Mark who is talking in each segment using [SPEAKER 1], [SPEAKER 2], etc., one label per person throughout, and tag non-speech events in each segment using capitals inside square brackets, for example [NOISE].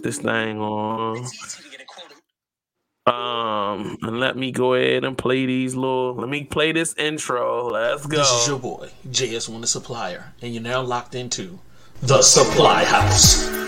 [SPEAKER 1] put this thing on. Um, and let me go ahead and play these little. Let me play this intro. Let's go.
[SPEAKER 2] This is your boy JS1 the Supplier, and you're now locked into the Supply House.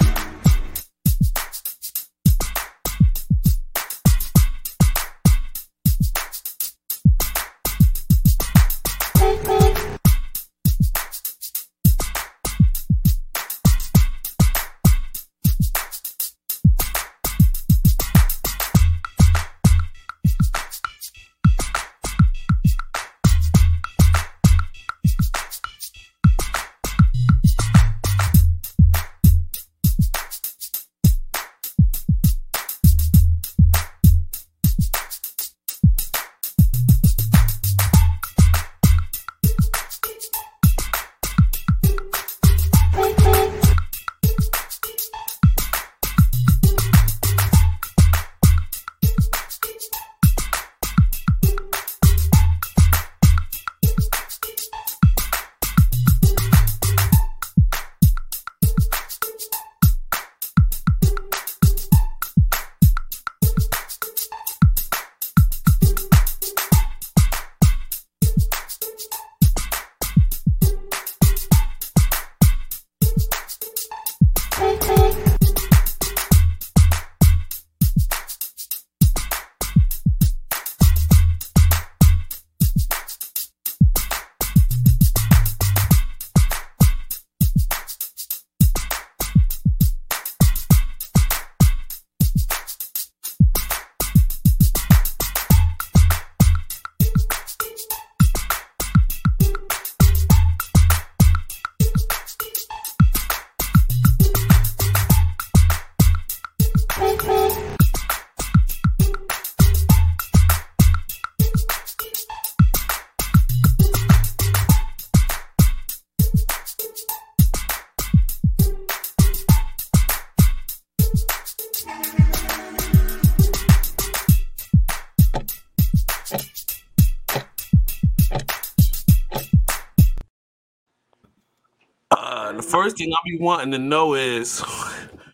[SPEAKER 1] Wanting to know is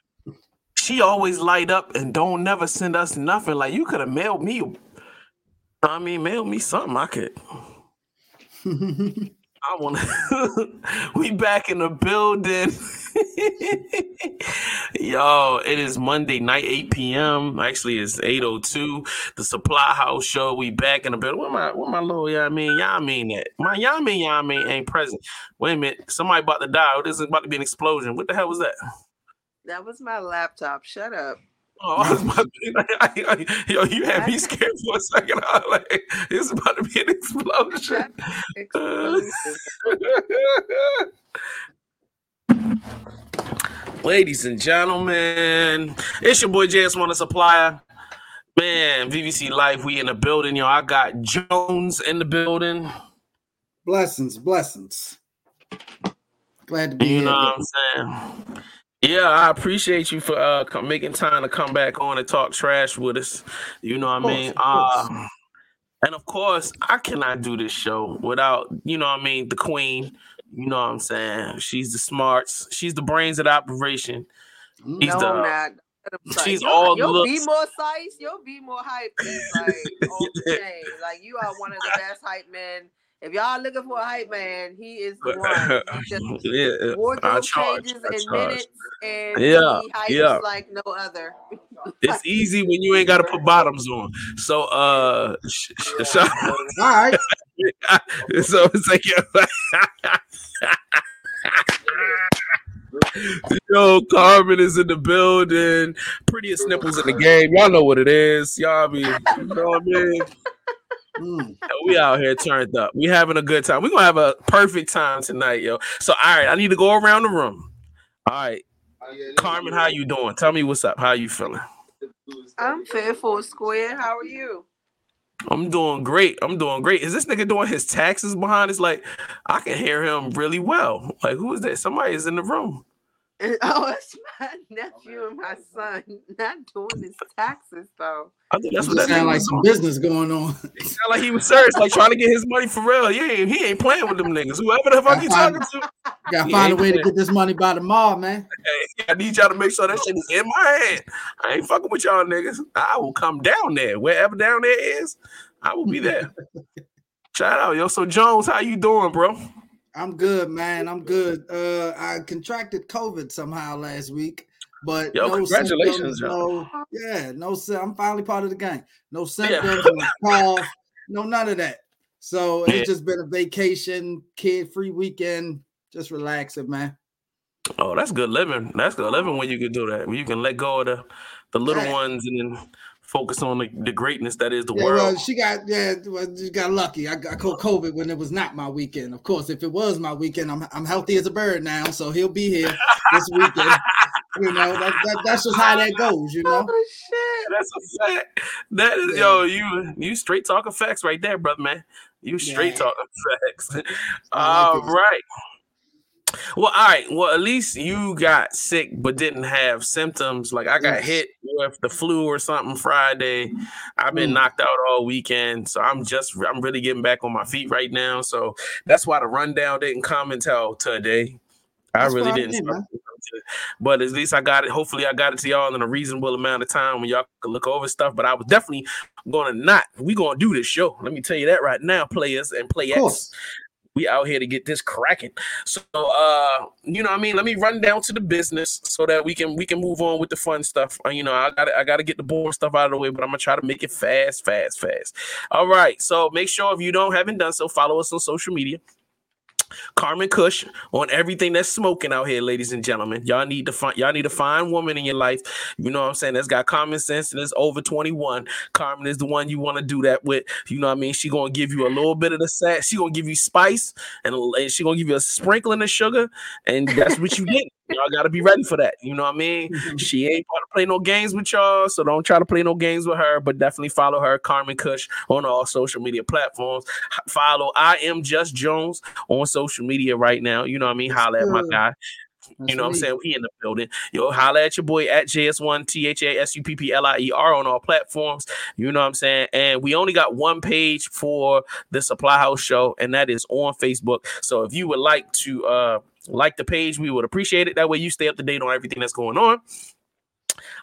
[SPEAKER 1] [LAUGHS] she always light up and don't never send us nothing. Like you could have mailed me. I mean, mail me something. I could. [LAUGHS] I want to. [LAUGHS] we back in the building. Yo, it is Monday night, 8 p.m. Actually, it's 8.02. The Supply House Show. We back in the building. What my what my little y'all mean? Y'all mean that. My y'all mean y'all mean ain't present. Wait a minute. Somebody about to die. This is about to be an explosion. What the hell was that?
[SPEAKER 3] That was my laptop. Shut up.
[SPEAKER 1] Oh, I was about [LAUGHS] yo, you had me scared for a second. [LAUGHS] I was like, it's about to be an explosion. [LAUGHS] Ladies and gentlemen, it's your boy JS1 the Supplier. Man, VVC Life, we in the building, yo. I got Jones in the building.
[SPEAKER 4] Blessings, blessings. Glad to be
[SPEAKER 1] You
[SPEAKER 4] here.
[SPEAKER 1] You know what I'm saying? Yeah, I appreciate you for uh making time to come back on and talk trash with us. You know what I mean? Uh, and of course, I cannot do this show without, you know what I mean, the queen. You know what I'm saying? She's the smarts. She's the brains of the operation.
[SPEAKER 4] Mm.
[SPEAKER 1] He's
[SPEAKER 3] no,
[SPEAKER 1] the
[SPEAKER 3] I'm not. I'm
[SPEAKER 1] she's
[SPEAKER 3] You'll-
[SPEAKER 1] all
[SPEAKER 3] You'll be more size. You'll be more hype. Like [LAUGHS] chain. Like you are one of the best hype men. If y'all looking for a hype man, he is the one. [LAUGHS] He just [LAUGHS]
[SPEAKER 1] yeah, I
[SPEAKER 3] wardrobe
[SPEAKER 1] charge.
[SPEAKER 3] changes
[SPEAKER 1] I
[SPEAKER 3] in
[SPEAKER 1] charge.
[SPEAKER 3] minutes, and
[SPEAKER 1] Yeah,
[SPEAKER 3] he hypes
[SPEAKER 1] yeah.
[SPEAKER 3] like no other. [LAUGHS]
[SPEAKER 1] It's easy when you ain't got to put bottoms on. So, uh, sh- sh- sh-
[SPEAKER 4] All right.
[SPEAKER 1] so it's like, yo, Carmen is in the building. Prettiest nipples in the game. Y'all know what it is. Y'all be, you know what I mean?
[SPEAKER 4] Mm.
[SPEAKER 1] We out here turned up. We having a good time. We gonna have a perfect time tonight, yo. So, all right, I need to go around the room. All right, Carmen, how you doing? Tell me what's up. How you feeling?
[SPEAKER 3] I'm fit for square. How are you?
[SPEAKER 1] I'm doing great. I'm doing great. Is this nigga doing his taxes behind us? Like, I can hear him really well. Like, who is that? Somebody is in the room. [LAUGHS]
[SPEAKER 3] Oh, it's my nephew and my son. Not doing his taxes though.
[SPEAKER 1] I think that's what that
[SPEAKER 4] sound like some business going on. [LAUGHS]
[SPEAKER 1] It sound like he was serious, like trying to get his money for real. He he ain't playing with them niggas. Whoever the fuck he talking to, [LAUGHS]
[SPEAKER 4] Gotta find a
[SPEAKER 1] ain't
[SPEAKER 4] way to get this money by tomorrow, man.
[SPEAKER 1] Hey, I need y'all to make sure that shit is in my hand. I ain't fucking with y'all niggas. I will come down there. Wherever down there is, I will be there. Shout out, yo. So Jones, how you doing, bro?
[SPEAKER 4] I'm good, man. I'm good. Uh, I contracted COVID somehow last week, but
[SPEAKER 1] Yo,
[SPEAKER 4] no
[SPEAKER 1] congratulations,
[SPEAKER 4] symptoms, no, yeah, no. I'm finally part of the gang. No
[SPEAKER 1] Yeah.
[SPEAKER 4] symptoms, no cough, no none of that. So
[SPEAKER 1] Yeah.
[SPEAKER 4] it's just been a vacation, kid-free weekend, just relaxing, man.
[SPEAKER 1] Oh, that's good living. That's good living when you can do that. When you can let go of the, the little ones and then focus on the, the greatness that is the
[SPEAKER 4] Yeah,
[SPEAKER 1] world.
[SPEAKER 4] well, she got yeah, well, she got lucky. I got I caught COVID when it was not my weekend. Of course, if it was my weekend, I'm I'm healthy as a bird now, so he'll be here this [LAUGHS] weekend. you know, that, that that's just how that goes. You know,
[SPEAKER 3] Oh shit.
[SPEAKER 1] That's a fact. That is
[SPEAKER 4] Yeah.
[SPEAKER 1] yo, you you straight talking facts right there, brother man. You straight
[SPEAKER 4] Yeah.
[SPEAKER 1] talking facts.
[SPEAKER 4] I
[SPEAKER 1] All
[SPEAKER 4] like it.
[SPEAKER 1] right. Well, all right. Well, at least you got sick but didn't have symptoms. Like I got hit with the flu or something Friday. I've been
[SPEAKER 4] Mm.
[SPEAKER 1] knocked out all weekend, so I'm just I'm really getting back on my feet right now. So that's why the rundown didn't come until today. I
[SPEAKER 4] That's
[SPEAKER 1] really didn't.
[SPEAKER 4] man.
[SPEAKER 1] start to come to it. But at least I got it. Hopefully, I got it to y'all in a reasonable amount of time when y'all could look over stuff. But I was definitely gonna not. We gonna do this show. Let me tell you that right now, players and players. We out here to get this cracking. So uh, you know what I mean, let me run down to the business so that we can we can move on with the fun stuff. Uh, you know, I got I got to get the boring stuff out of the way, but I'm to try to make it fast, fast, fast. All right. So make sure if you don't haven't done so, follow us on social media. Carmen Cush on everything that's smoking out here, ladies and gentlemen. Y'all need to find y'all need to find woman in your life. You know what I'm saying? That's got common sense and is over 21. Carmen is the one you want to do that with. You know what I mean? She gonna give you a little bit of the set. She gonna give you spice and, and she gonna give you a sprinkling of sugar, and that's what you get. Y'all gotta be ready for that. You know what I mean? She ain't to play no games with y'all, so don't try to play no games with her. But definitely follow her, Carmen Cush, on all social media platforms. Follow I am just Jones on social media right now. You know what I mean? Holla at my guy.
[SPEAKER 4] That's
[SPEAKER 1] You know what I'm saying? We in the building. Yo, holla at your boy at JS1 T H A S U P P L I E R on all platforms. You know what I'm saying? And we only got one page for the Supply House show, and that is on Facebook. So if you would like to uh like the page, we would appreciate it. That way you stay up to date on everything that's going on.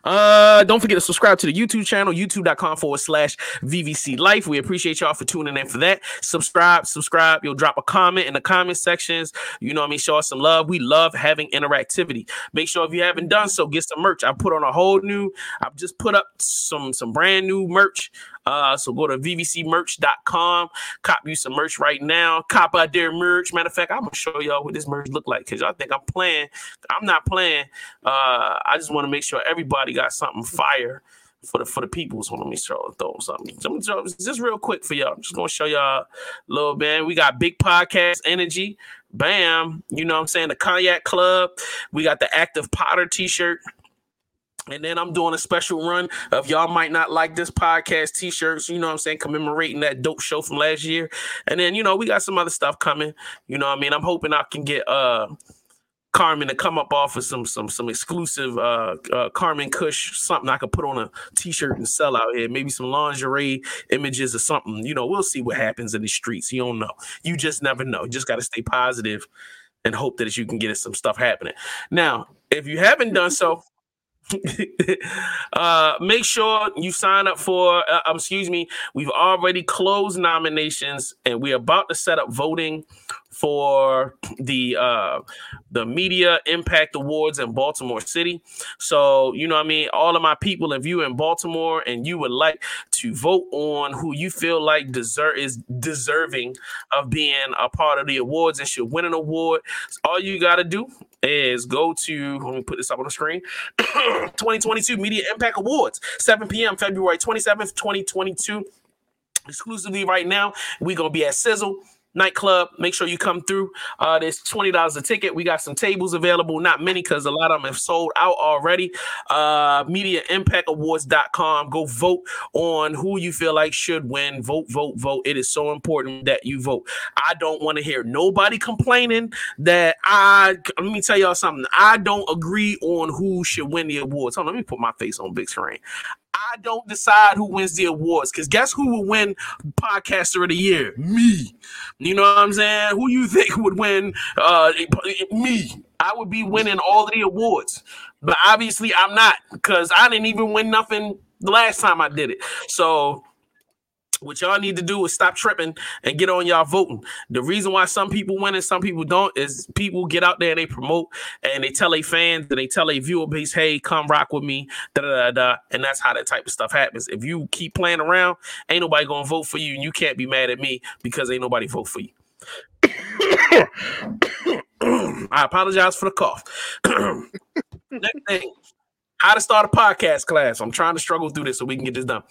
[SPEAKER 1] Uh, don't forget to subscribe to the YouTube channel, youtube.com forward slash VVC Life. We appreciate y'all for tuning in for that. Subscribe, subscribe. You'll drop a comment in the comment sections. You know I mean? Show us some love. We love having interactivity. Make sure if you haven't done so, get some merch. I put on a whole new, I've just put up some some brand new merch. Uh, so go to vvcmerch.com, cop you some merch right now. Cop out their merch. Matter of fact, I'm gonna show y'all what this merch look like because y'all think I'm playing. I'm not playing. Uh, I just want to make sure everybody got something fire for the for the people. So let me show throw something. Just real quick for y'all. I'm just gonna show y'all a little bit. We got big podcast energy. Bam. You know what I'm saying? The Cognac Club. We got the Active Potter t-shirt. And then I'm doing a special run of y'all might not like this podcast t-shirts, you know what I'm saying, commemorating that dope show from last year. And then, you know, we got some other stuff coming. You know I mean? I'm hoping I can get uh Carmen to come up off of some some some exclusive uh, uh Carmen Kush something I could put on a t-shirt and sell out here. Maybe some lingerie images or something. You know, we'll see what happens in the streets. You don't know. You just never know. You just got to stay positive and hope that you can get some stuff happening. Now, if you haven't done so, [LAUGHS] uh make sure you sign up for uh, um, excuse me we've already closed nominations and we're about to set up voting for the uh the media impact awards in baltimore city. So you know what i mean? All of my people if you in baltimore and you would like to vote on who you feel like deserve is deserving of being a part of the awards and should win an award all you got to do is go to let me put this up on the screen [COUGHS] 2022 Media Impact Awards, 7 p.m. February 27th, 2022. Exclusively right now, we're gonna be at Sizzle nightclub. Make sure you come through. Uh, there's twenty dollars a ticket. We got some tables available, not many because a lot of them have sold out already. Uh, MediaImpactAwards.com. Go vote on who you feel like should win. Vote, vote, vote. It is so important that you vote. I don't want to hear nobody complaining that I. Let me tell y'all something. I don't agree on who should win the awards. Hold on, let me put my face on big screen. I don't decide who wins the awards because guess who will win podcaster of the year? Me. You know what I'm saying? Who you [LAUGHS] think would win? Uh, me. I would be winning all the awards, but obviously I'm not because I didn't even win nothing the last time I did it. So what y'all need to do is stop tripping and get on y'all voting. The reason why some people win and some people don't is people get out there and they promote and they tell their fans and they tell their viewer base, hey, come rock with me, da da da. And that's how that type of stuff happens. If you keep playing around, ain't nobody gonna vote for you, and you can't be mad at me because ain't nobody vote for you. [COUGHS] I apologize for the cough. [COUGHS] Next thing, how to start a podcast class. I'm trying to struggle through this so we can get this done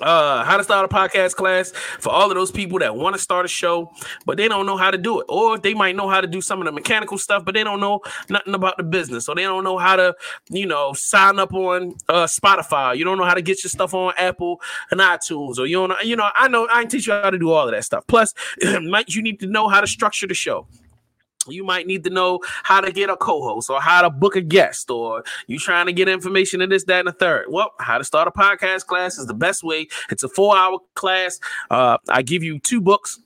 [SPEAKER 1] uh how to start a podcast class for all of those people that want to start a show but they don't know how to do it. Or they might know how to do some of the mechanical stuff but they don't know nothing about the business. Or they don't know how to you know sign up on uh spotify. You don't know how to get your stuff on apple and itunes. Or you don't know you know i know i can teach you how to do all of that stuff. Plus [CLEARS THROAT] you need to know how to structure the show you might need to know how to get a co-host or how to book a guest or you trying to get information in this that and the third well how to start a podcast class is the best way it's a four hour class uh, i give you two books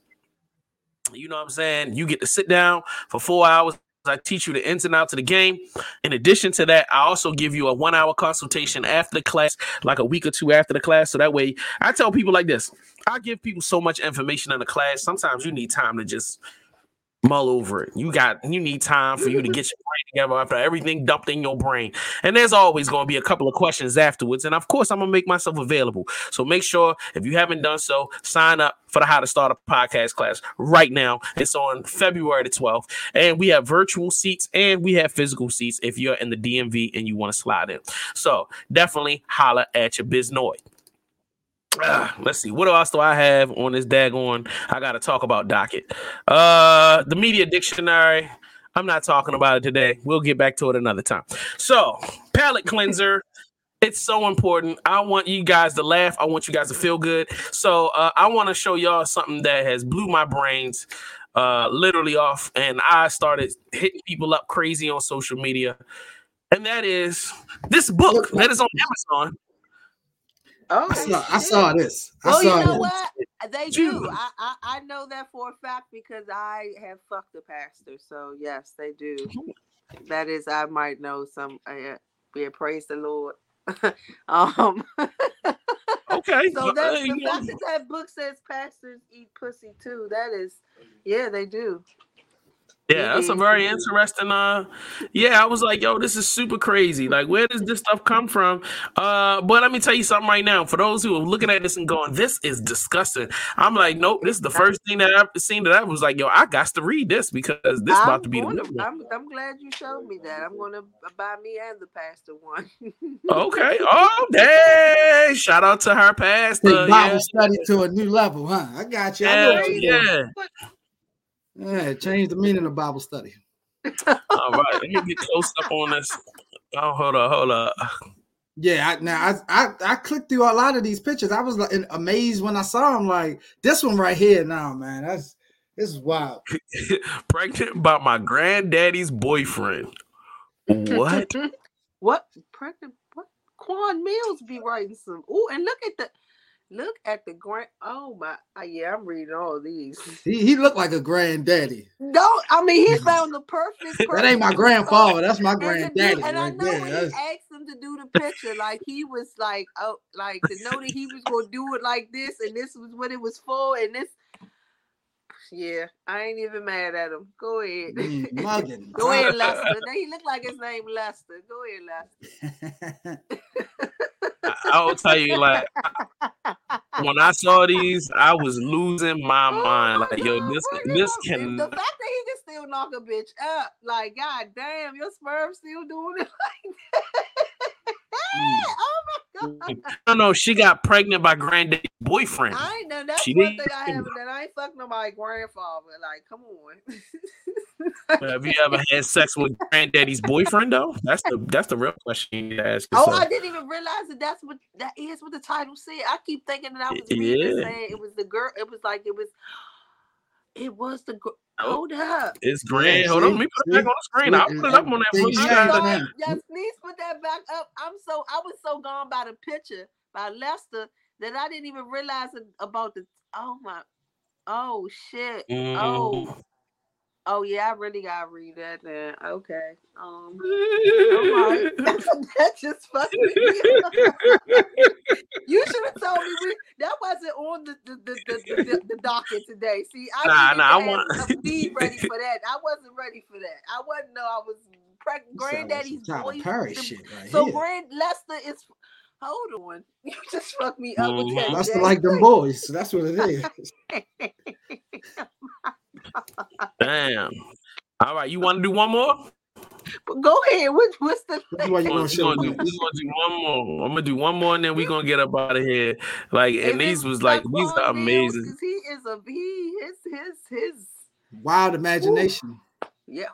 [SPEAKER 1] you know what i'm saying you get to sit down for four hours I teach you the ins and outs of the game. In addition to that, I also give you a one hour consultation after the class, like a week or two after the class. So that way, I tell people like this I give people so much information in the class. Sometimes you need time to just mull over it. You got you need time for you to get your brain together after everything dumped in your brain. And there's always going to be a couple of questions afterwards. And of course, I'm gonna make myself available. So make sure if you haven't done so, sign up for the How to Start a Podcast class right now. It's on February the 12th. And we have virtual seats and we have physical seats if you're in the DMV and you want to slide in. So definitely holla at your biznoid. Uh, [SIGHS] let's see what else do I have on this daggone. I got to talk about docket. Uh, the media dictionary. I'm not talking about it today. We'll get back to it another time. So, palate cleanser. It's so important. I want you guys to laugh. I want you guys to feel good. So, uh, I want to show y'all something that has blew my brains uh, literally off, and I started hitting people up crazy on social media. And that is this book that is on Amazon
[SPEAKER 4] Oh, I saw, I saw this.
[SPEAKER 3] I well, saw you know this. what? They do. I, I, I know that for a fact because I have fucked a pastor. So yes, they do. That is, I might know some. Uh, be praise the Lord. [LAUGHS] um. [LAUGHS]
[SPEAKER 1] okay.
[SPEAKER 3] So that's the fact that that book says pastors eat pussy too. That is, yeah, they do.
[SPEAKER 1] Yeah, that's a very interesting. Uh, yeah, I was like, yo, this is super crazy. Like, where does this stuff come from? Uh, but let me tell you something right now. For those who are looking at this and going, this is disgusting. I'm like, nope. This is the first thing that I've seen that I was like, yo, I got to read this because this is about to be.
[SPEAKER 3] The I'm, I'm glad you showed me that. I'm going to buy me and the pastor one.
[SPEAKER 1] okay. [LAUGHS] Oh, dang! Shout out to her pastor.
[SPEAKER 4] Bible yeah. study to a new level, huh? I got you.
[SPEAKER 1] Yeah, yeah.
[SPEAKER 4] Yeah, change the meaning of Bible study. [LAUGHS]
[SPEAKER 1] All right, let me get close up on this. Oh, hold on, hold on.
[SPEAKER 4] Yeah, I, now I, I I clicked through a lot of these pictures. I was like amazed when I saw them. Like this one right here, now, man, that's this is wild. [LAUGHS]
[SPEAKER 1] Pregnant by my granddaddy's boyfriend. What? [LAUGHS]
[SPEAKER 3] what? Pregnant? What? Quan Millz be writing some. Oh, and look at the Look at the grand. Oh my! Yeah, I'm reading all these. [LAUGHS]
[SPEAKER 4] He, he looked like a granddaddy.
[SPEAKER 3] No, I mean he [LAUGHS] found the perfect.
[SPEAKER 4] that ain't my grandfather. That's my granddaddy.
[SPEAKER 3] And, I know when he asked him to do the picture, like he was like, oh, like to know that he was gonna do it like this, and this was what it was for, and this. Yeah, I ain't even mad at him. Go ahead.
[SPEAKER 4] Mm, Mugging. [LAUGHS]
[SPEAKER 3] Go ahead, Lester. he looked like his name Lester. Go ahead, Lester.
[SPEAKER 1] I will tell you, like when I saw these, I was losing my oh mind. Like, yo, this this can
[SPEAKER 3] the fact that he can still knock a bitch up, like, god damn, your sperm still doing it [LAUGHS] like that. Mm. [LAUGHS] oh my god.
[SPEAKER 1] No, no, she got pregnant by granddaddy's boyfriend.
[SPEAKER 3] I know that's she one thing I haven't done. I ain't fucked nobody grandfather. Like, come
[SPEAKER 1] on. have you ever had sex with granddaddy's boyfriend though? That's the that's the real question you ask.
[SPEAKER 3] Yourself. Oh, I didn't even realize that that's what that is what the title said. I keep thinking that I was reading yeah. saying it was the girl. It was like it was It was the. Gr-
[SPEAKER 1] Oh.
[SPEAKER 3] Hold up.
[SPEAKER 1] It's grand.
[SPEAKER 4] Yeah,
[SPEAKER 1] Hold
[SPEAKER 4] see?
[SPEAKER 1] on, let me put it back on the screen. I'll put it up on that.
[SPEAKER 4] See,
[SPEAKER 1] blue
[SPEAKER 4] yeah,
[SPEAKER 1] side.
[SPEAKER 4] but-
[SPEAKER 3] Yes,
[SPEAKER 4] now.
[SPEAKER 3] yes, please put that back up. I'm so I was so gone by the picture by Lester that I didn't even realize about the. Oh my. Oh shit.
[SPEAKER 1] Mm.
[SPEAKER 3] Oh. Oh yeah, I really gotta read that then. Okay. Um. [LAUGHS] [LAUGHS] That just fucked me. [LAUGHS] you should have told me we that wasn't on the the, the, the, the, the docket today. See, I
[SPEAKER 1] Nah, nah, I want-
[SPEAKER 3] feed ready for that. I wasn't ready for that. I wasn't know I was pregnant.
[SPEAKER 4] This sound like
[SPEAKER 3] Granddaddy's boy.
[SPEAKER 4] Perry
[SPEAKER 3] the-
[SPEAKER 4] shit right
[SPEAKER 3] so
[SPEAKER 4] here.
[SPEAKER 3] Grand Lester is. Hold on, you just fucked me up with
[SPEAKER 1] Mhm.
[SPEAKER 3] that.
[SPEAKER 4] Lester like them boys. So that's what it is.
[SPEAKER 1] Damn. All right, you want to do one more?
[SPEAKER 3] But go ahead. What, what's the?
[SPEAKER 4] Which one you
[SPEAKER 1] We're
[SPEAKER 4] gonna
[SPEAKER 1] gonna, do, we gonna do one more. I'm gonna do one more, and then we're gonna get up out of here. Like,
[SPEAKER 3] Is
[SPEAKER 1] and these was like these are
[SPEAKER 3] Laquan Millz?
[SPEAKER 1] amazing.
[SPEAKER 3] 'Cause He is a he. His his his.
[SPEAKER 4] Wild imagination.
[SPEAKER 3] Yeah.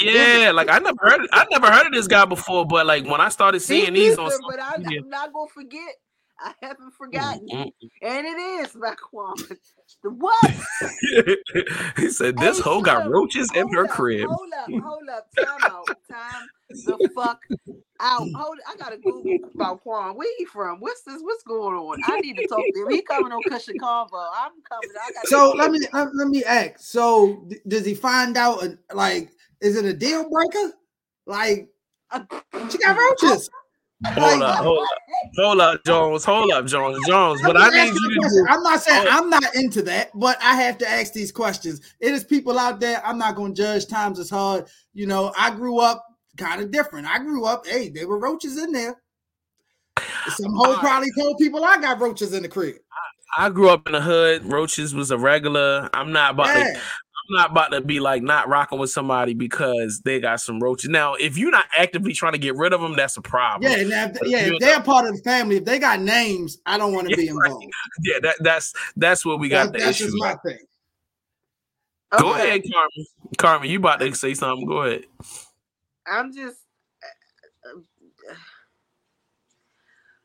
[SPEAKER 1] Yeah, like I never heard. I never heard of this guy before, but like when I started seeing
[SPEAKER 3] Me
[SPEAKER 1] these on,
[SPEAKER 3] but I,
[SPEAKER 1] media-
[SPEAKER 3] I'm not gonna forget. I haven't forgotten, and it is Raquan. The what? [LAUGHS]
[SPEAKER 1] he said this
[SPEAKER 3] Hey,
[SPEAKER 1] hoe got roaches in her
[SPEAKER 3] up,
[SPEAKER 1] crib.
[SPEAKER 3] Hold up, hold up, time out, time the fuck out. Hold, I gotta Google about Quan. Where he from? What's this? What's going on? I need to talk to him. He coming on Cushion Convo. I'm coming. I gotta
[SPEAKER 4] So let me let, let me ask. So d- does he find out? uh, Like, is it a deal breaker? Like, she got roaches.
[SPEAKER 1] Hold up, hold up, hold up, Jones. Hold up, Jones. Jones. But I need you to do.
[SPEAKER 4] I'm not saying
[SPEAKER 1] Oh.
[SPEAKER 4] I'm not into that, but I have to ask these questions. It is people out there. I'm not going to judge. Times is hard. You know, I grew up kind of different. I grew up. Hey, there were roaches in there. Some hoe probably told people I got roaches in the crib.
[SPEAKER 1] I grew up in the hood. Roaches was a regular. I'm not about to
[SPEAKER 4] Yeah.
[SPEAKER 1] I'm not about to be like not rocking with somebody because they got some roaches. Now, if you're not actively trying to get rid of them, that's a problem.
[SPEAKER 4] Yeah, now, if- yeah. If they're part of the family, if they got names, I don't want to [LAUGHS] be
[SPEAKER 1] Yeah, right.
[SPEAKER 4] involved.
[SPEAKER 1] Yeah, that, that's that's where we got
[SPEAKER 4] That-
[SPEAKER 1] the
[SPEAKER 4] that's
[SPEAKER 1] issue.
[SPEAKER 4] just my thing.
[SPEAKER 1] Go
[SPEAKER 3] Okay.
[SPEAKER 1] ahead, Carmen. Carmen, you about to say something? Go ahead.
[SPEAKER 3] I'm just [SIGHS]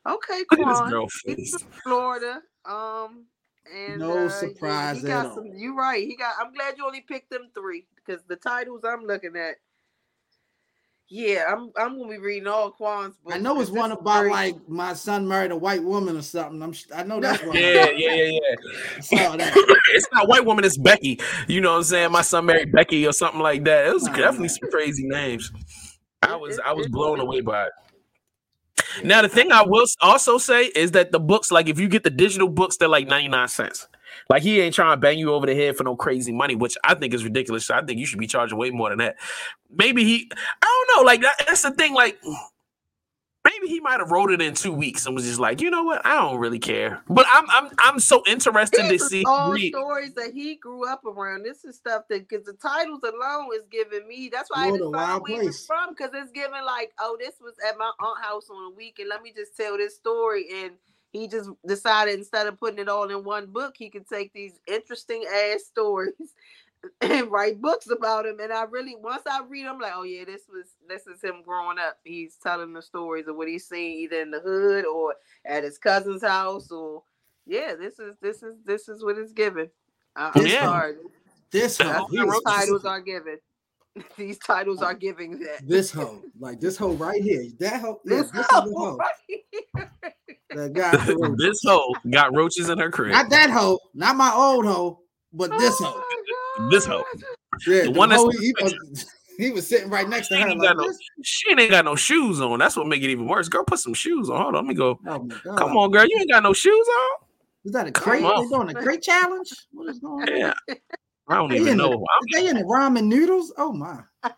[SPEAKER 3] okay.
[SPEAKER 1] Look at this
[SPEAKER 3] Quan.
[SPEAKER 1] girl
[SPEAKER 3] He's
[SPEAKER 1] face.
[SPEAKER 3] from Florida. Um, and
[SPEAKER 4] No
[SPEAKER 3] uh, yeah,
[SPEAKER 4] surprise
[SPEAKER 3] he got
[SPEAKER 4] at all.
[SPEAKER 3] some. You right. He got. I'm glad you only picked them three because the titles I'm looking at. Yeah, I'm. I'm gonna be reading all Quan's books.
[SPEAKER 4] I know it's one about
[SPEAKER 3] very-
[SPEAKER 4] like my son married a white woman or something. I'm. I know that's [LAUGHS] one.
[SPEAKER 1] Yeah, yeah, yeah, yeah.
[SPEAKER 4] I saw that. [LAUGHS]
[SPEAKER 1] it's not white woman, it's Becky. You know what I'm saying? My son married Becky or something like that. It was
[SPEAKER 4] Nah,
[SPEAKER 1] definitely
[SPEAKER 4] man.
[SPEAKER 1] some crazy names. I was
[SPEAKER 3] it-
[SPEAKER 1] I was
[SPEAKER 3] it-
[SPEAKER 1] blown away by it. Now the thing I will also say is that the books, like if you get the digital books, they're like 99 cents. Like he ain't trying to bang you over the head for no crazy money, which I think is ridiculous. So I think you should be charging way more than that. Maybe he, I don't know, like that, that's the thing. Like maybe he might have wrote it in two weeks and was just like, you know what, I don't really care. But I'm I'm I'm so interested to see.
[SPEAKER 3] all
[SPEAKER 1] read-
[SPEAKER 3] stories that he grew up around. This is stuff that because the titles alone is giving me. That's why
[SPEAKER 4] Florida,
[SPEAKER 3] I didn't find
[SPEAKER 4] wild
[SPEAKER 3] where he was
[SPEAKER 4] place.
[SPEAKER 3] from because it's giving like, oh, this was at my aunt house on a week, and let me just tell this story. And he just decided instead of putting it all in one book, he could take these interesting ass [LAUGHS] stories and write books about him. And I really, once I read, I'm like, oh yeah, this was this is him growing up. He's telling the stories of what he's seen either in the hood or at his cousin's house or yeah, this is this is this is what it's given. I, I'm
[SPEAKER 1] Yeah.
[SPEAKER 3] sorry.
[SPEAKER 4] This
[SPEAKER 1] That's
[SPEAKER 4] hoe.
[SPEAKER 3] That's
[SPEAKER 1] he
[SPEAKER 3] what
[SPEAKER 1] wrote
[SPEAKER 3] these
[SPEAKER 1] this-
[SPEAKER 3] titles are given. [LAUGHS] These titles are giving that.
[SPEAKER 4] This hoe. Like this hoe right here. That hoe. Yeah,
[SPEAKER 3] This
[SPEAKER 4] this is the
[SPEAKER 3] hoe
[SPEAKER 4] hoe.
[SPEAKER 3] right here.
[SPEAKER 4] That got the roaches.
[SPEAKER 1] this hoe got roaches in her crib.
[SPEAKER 4] Not that hoe. Not my old hoe. But this hoe.
[SPEAKER 3] Oh, My
[SPEAKER 1] This hoe.
[SPEAKER 3] God.
[SPEAKER 4] Yeah,
[SPEAKER 1] The
[SPEAKER 4] the
[SPEAKER 1] one that's-
[SPEAKER 4] hoe, he, was, he was sitting right next to
[SPEAKER 1] She
[SPEAKER 4] her.
[SPEAKER 1] ain't
[SPEAKER 4] Like,
[SPEAKER 1] got no- She ain't got no shoes on. That's what make it even worse. Girl, put some shoes on. Hold on, let me go.
[SPEAKER 4] Oh.
[SPEAKER 1] Come on, girl. You ain't got no shoes on.
[SPEAKER 4] Is that a
[SPEAKER 1] Come
[SPEAKER 4] crate?
[SPEAKER 1] on.
[SPEAKER 4] They doing a crate challenge? What is going on?
[SPEAKER 1] Yeah. I don't
[SPEAKER 4] They
[SPEAKER 1] even
[SPEAKER 4] in the-
[SPEAKER 1] know. I'm-
[SPEAKER 4] Is they in the ramen noodles? Oh my. [LAUGHS]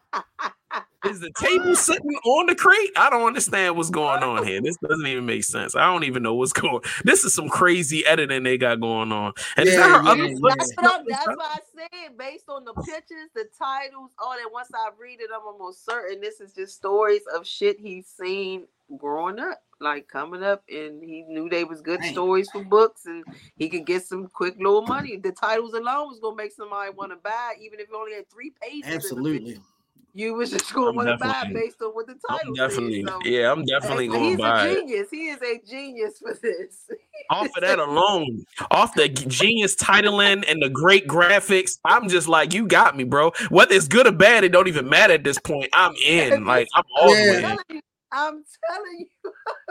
[SPEAKER 1] Is the table sitting on the crate? I don't understand what's going on here. This doesn't even make sense. I don't even know what's going. On. [LAUGHS] This is some crazy editing they got going on. And is that
[SPEAKER 4] Yeah,
[SPEAKER 1] other
[SPEAKER 4] yeah.
[SPEAKER 3] That's what, I'm, that's what I said. Based on the pictures, the titles, all that. Once I read it, I'm almost certain this is just stories of shit he's seen growing up, like coming up, and he knew they was good
[SPEAKER 4] Damn.
[SPEAKER 3] stories for books, and he could get some quick little money. The titles alone was gonna make somebody want to buy, even if it only had three pages. in the
[SPEAKER 4] Absolutely.
[SPEAKER 3] You was just going
[SPEAKER 1] I'm
[SPEAKER 3] to buy based on what the
[SPEAKER 1] I'm definitely,
[SPEAKER 3] says. So,
[SPEAKER 1] yeah, I'm definitely going
[SPEAKER 3] he's
[SPEAKER 1] to buy
[SPEAKER 3] a
[SPEAKER 1] it.
[SPEAKER 3] genius. He is a genius for this. [LAUGHS]
[SPEAKER 1] Off of that alone, off the genius titling and the great graphics, I'm just like, you got me, bro. Whether it's good or bad, it don't even matter at this point. I'm in. Like, I'm all
[SPEAKER 4] Yeah.
[SPEAKER 1] the way in.
[SPEAKER 3] telling you, I'm telling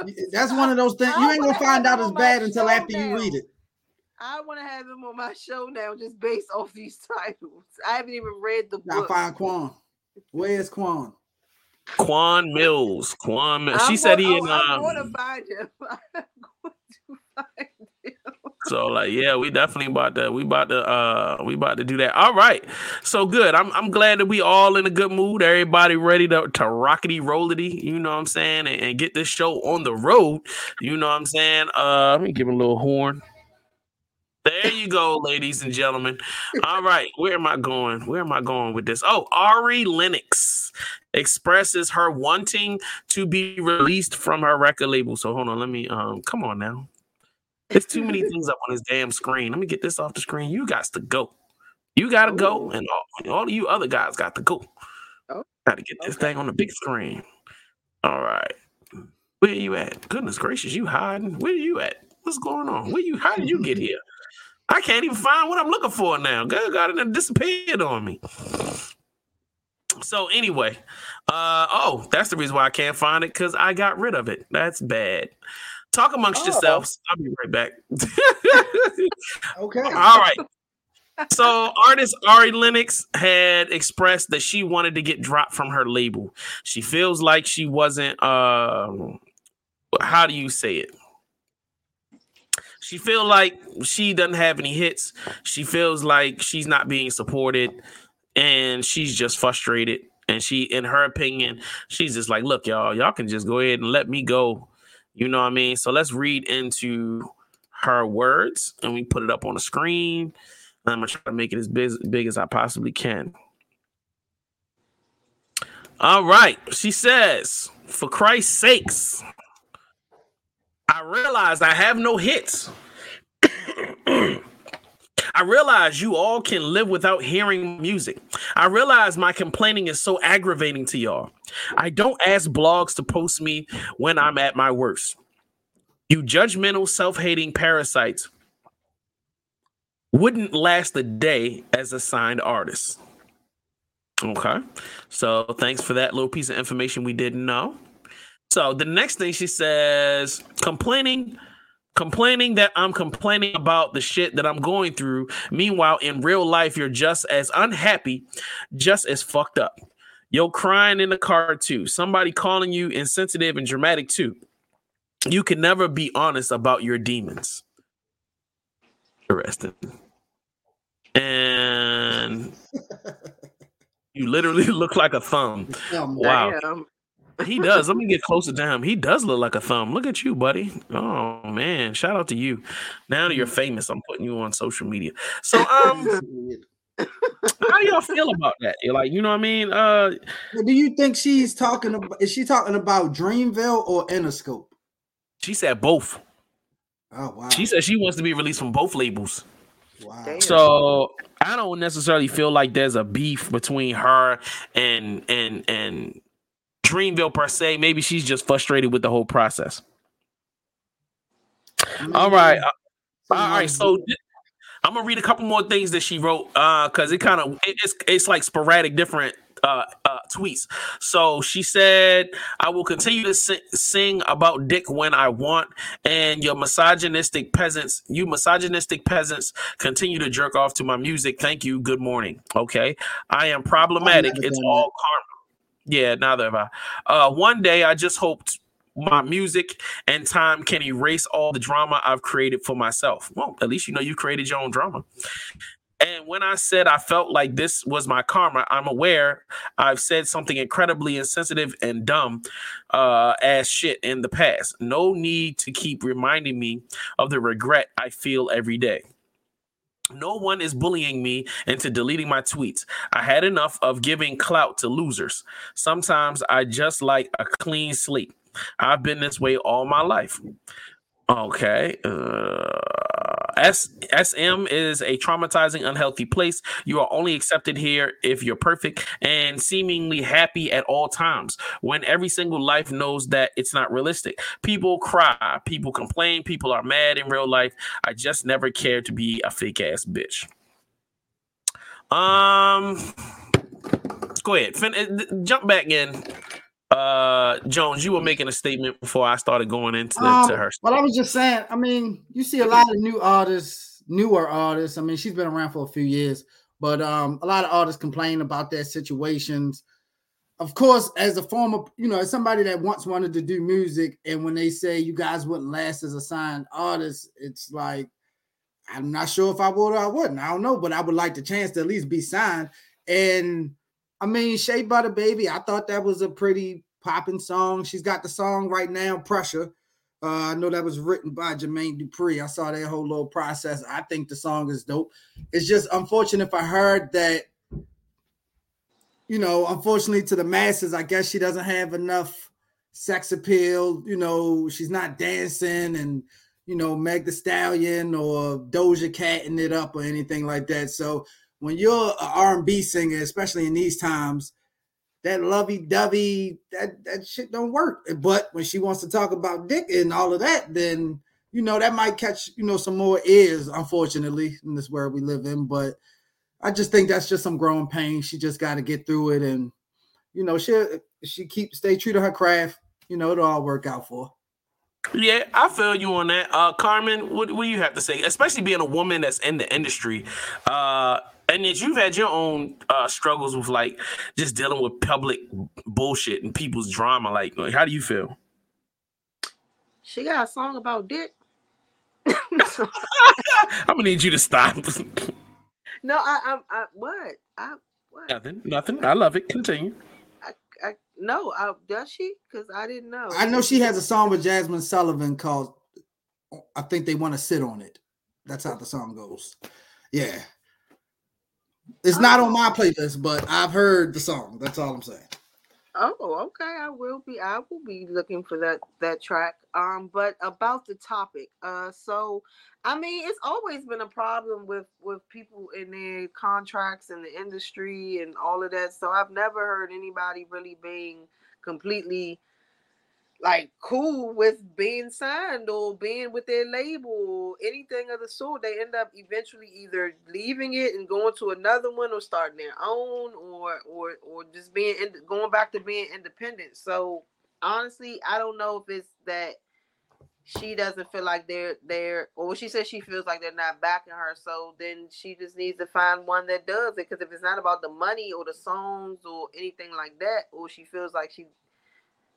[SPEAKER 3] you,
[SPEAKER 4] That's one of those [LAUGHS] things you ain't gonna find out
[SPEAKER 3] him
[SPEAKER 4] as bad until
[SPEAKER 3] show
[SPEAKER 4] after you read it.
[SPEAKER 3] I want to have him on my show now, just based off these titles. I haven't even read the
[SPEAKER 4] Gotta
[SPEAKER 3] book.
[SPEAKER 4] find Quan. Where's Quan?
[SPEAKER 1] Quan Millz. Quan Millz. She
[SPEAKER 3] I'm
[SPEAKER 1] said
[SPEAKER 3] go-
[SPEAKER 1] he in
[SPEAKER 3] oh, I'm going to
[SPEAKER 1] um,
[SPEAKER 3] find him. [LAUGHS] I'm going to find him.
[SPEAKER 1] So like, yeah, we definitely about to we about to uh we about to do that. All right. So good. I'm I'm glad that we all in a good mood. Everybody ready to to rockety rollity, you know what I'm saying, and, and get this show on the road. You know what I'm saying? Uh let me give him a little horn. There you go, ladies and gentlemen. All right, where am I going? Where am I going with this? Oh, Ari Lennox expresses her wanting to be released from her record label. So hold on, let me um come on now. There's too many things up on this damn screen. Let me get this off the screen. You got to go. You got to go, and all, all of you other guys got to go.
[SPEAKER 3] Oh,
[SPEAKER 1] Got to get this
[SPEAKER 3] okay.
[SPEAKER 1] thing on the big screen. All right. Where you at? Goodness gracious, you hiding? Where are you at? What's going on? Where you? How did you get here? I can't even find what I'm looking for now. God got it disappeared on me. So anyway, uh oh, that's the reason why I can't find it because I got rid of it. That's bad. Talk amongst
[SPEAKER 3] Oh.
[SPEAKER 1] yourselves. I'll be right back. [LAUGHS]
[SPEAKER 4] Okay.
[SPEAKER 1] All right. So artist Ari Lennox had expressed that she wanted to get dropped from her label. She feels like she wasn't um how do you say it? She feel like she doesn't have any hits. She feels like she's not being supported and she's just frustrated and she in her opinion, she's just like, "Look, y'all, y'all can just go ahead and let me go." You know what I mean? So let's read into her words and we put it up on the screen. I'm gonna try to make it as big, big as I possibly can. All right. She says, for Christ's sakes, I realized I have no hits. I realize you all can live without hearing music. I realize my complaining is so aggravating to y'all. I don't ask blogs to post me when I'm at my worst. You judgmental, self hating parasites wouldn't last a day as a signed artist. Okay. So thanks for that little piece of information we didn't know. So the next thing she says, complaining, complaining that I'm complaining about the shit that I'm going through. Meanwhile, in real life, you're just as unhappy, just as fucked up. You're crying in the car too. Somebody calling you insensitive and dramatic too. You can never be honest about your demons. Interesting. And [LAUGHS] you literally [LAUGHS] look like a thumb.
[SPEAKER 4] Um,
[SPEAKER 1] Wow.
[SPEAKER 3] Damn.
[SPEAKER 1] He does. Let me get closer to him. He does look like a thumb. Look at you, buddy. Oh man, shout out to you. Now you're famous, I'm putting you on social media. So um, [LAUGHS] how do y'all feel about that? You're like, you know what I mean? Uh,
[SPEAKER 4] Do you think she's talking about? Is she talking about Dreamville or Interscope?
[SPEAKER 1] she said both.
[SPEAKER 4] Oh wow.
[SPEAKER 1] She said she wants to be released from both labels.
[SPEAKER 4] wow.
[SPEAKER 3] Damn.
[SPEAKER 1] So I don't necessarily feel like there's a beef between her and and and Dreamville per se. Maybe she's just frustrated with the whole process. All right. uh, All right. So I'm gonna read a couple more things that she wrote uh because it kind of it, it's it's like sporadic different uh, uh tweets. So she said, "I will continue to si- sing about dick when I want, and your misogynistic peasants, you misogynistic peasants, continue to jerk off to my music. Thank you. Good morning. Okay, I am problematic. It's all karma. Yeah, neither have I. Uh, one day I just hoped." My music and time can erase all the drama I've created for myself. Well, at least you know you created your own drama. And when I said I felt like this was my karma, I'm aware I've said something incredibly insensitive and dumb uh, as shit in the past. No need to keep reminding me of the regret I feel every day. No one is bullying me into deleting my tweets. I had enough of giving clout to losers. Sometimes I just like a clean slate. I've been this way all my life. Okay. Uh, S- SM is a traumatizing, unhealthy place. You are only accepted here if you're perfect and seemingly happy at all times. When every single life knows that it's not realistic, people cry, people complain, people are mad in real life. I just never cared to be a fake ass bitch. Um, go ahead, fin- uh, jump back in. Uh, Jones, you were making a statement before I started going into
[SPEAKER 4] Um,
[SPEAKER 1] to her.
[SPEAKER 4] well, I was just saying. I mean, you see a lot of new artists, newer artists. I mean, she's been around for a few years, but um, a lot of artists complain about their situations. Of course, as a former, you know, as somebody that once wanted to do music, and when they say you guys wouldn't last as a signed artist, it's like I'm not sure if I would or I wouldn't. I don't know, but I would like the chance to at least be signed. And I mean, Shea Butter Baby, I thought that was a pretty popping song. She's got the song right now, Pressure. Uh, I know that was written by Jermaine Dupri. I saw that whole little process. I think the song is dope. It's just unfortunate for her that, you know, unfortunately to the masses, I guess she doesn't have enough sex appeal. You know, she's not dancing and you know, Meg the Stallion or Doja Cat Catting it up or anything like that. So when you're an R&B singer, especially in these times, that lovey-dovey, that that shit don't work. But when she wants to talk about dick and all of that, then you know that might catch you know some more ears. Unfortunately, in this world we live in, but I just think that's just some growing pain. She just got to get through it, and you know she she keep stay true to her craft. You know it'll all work out for.
[SPEAKER 1] Yeah, I feel you on that. Uh Carmen, what, what do you have to say? Especially being a woman that's in the industry. Uh and that you've had your own uh struggles with like just dealing with public bullshit and people's drama. Like, like, how do you feel?
[SPEAKER 3] She got a song about dick. [LAUGHS]
[SPEAKER 1] I'm gonna need you to stop. [LAUGHS]
[SPEAKER 3] no, I, I, I, what? I, what?
[SPEAKER 1] nothing, nothing. I love it. Continue.
[SPEAKER 3] I, no, I, does she? Because I didn't know.
[SPEAKER 4] I know she has a song with Jazmine Sullivan called I think they want to sit on it. That's how the song goes. Yeah. It's not on my playlist, but I've heard the song. That's all I'm saying.
[SPEAKER 3] Oh, okay. I will be. I will be looking for that that track. Um, but about the topic. Uh, so, I mean, it's always been a problem with with people in their contracts in the industry and all of that. So I've never heard anybody really being completely like cool with being signed or being with their label or anything of the sort. They end up eventually either leaving it and going to another one or starting their own or or or just being in, going back to being independent. So honestly, I don't know if it's that she doesn't feel like they're there or she says she feels like they're not backing her so then she just needs to find one that does it because if it's not about the money or the songs or anything like that or she feels like she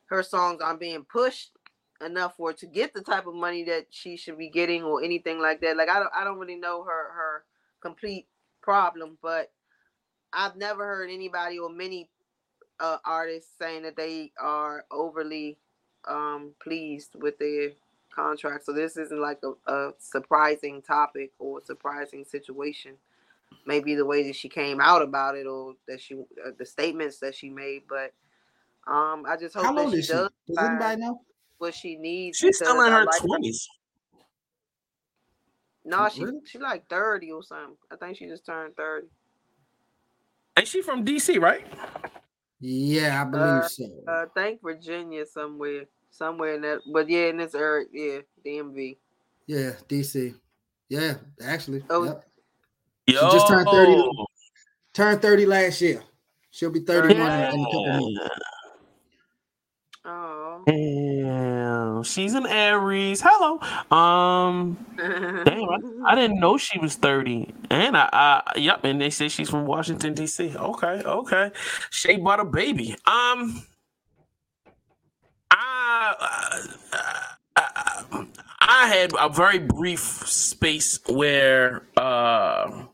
[SPEAKER 3] her songs aren't being pushed enough for to get the type of money that she should be getting or anything like that. Like I don't I don't really know her her complete problem, but I've never heard anybody or many uh, artists saying that they are overly um, pleased with their contract. So this isn't like a, a surprising topic or surprising situation. Maybe the way that she came out about it or that she uh, the statements that she made, but um, I just hope
[SPEAKER 4] How
[SPEAKER 3] that
[SPEAKER 4] old
[SPEAKER 3] she
[SPEAKER 4] is she?
[SPEAKER 3] does
[SPEAKER 4] Does
[SPEAKER 3] find
[SPEAKER 4] anybody know?
[SPEAKER 3] what she needs.
[SPEAKER 1] She's still in
[SPEAKER 3] I
[SPEAKER 1] her
[SPEAKER 3] like-
[SPEAKER 1] twenties.
[SPEAKER 3] No, she
[SPEAKER 4] Really?
[SPEAKER 3] she like thirty or something. I think she just turned thirty.
[SPEAKER 1] Ain't she from DC, right?
[SPEAKER 4] Yeah, I believe
[SPEAKER 3] Uh,
[SPEAKER 4] so.
[SPEAKER 3] Uh, I think Virginia somewhere, somewhere in that. But yeah, in this area, yeah, DMV.
[SPEAKER 4] yeah, DC. Yeah, actually.
[SPEAKER 3] Oh.
[SPEAKER 4] yep.
[SPEAKER 1] Yo,
[SPEAKER 4] just turned 30. Turned 30 last year. She'll be 31 in, in a couple months.
[SPEAKER 3] Oh.
[SPEAKER 1] She's an Aries. Hello. Um, [LAUGHS] damn, I, I didn't know she was thirty. And I, I, yep, and they say she's from Washington D.C. Okay, okay. Shea Butter Baby. Um, I, I, I had a very brief space where uh,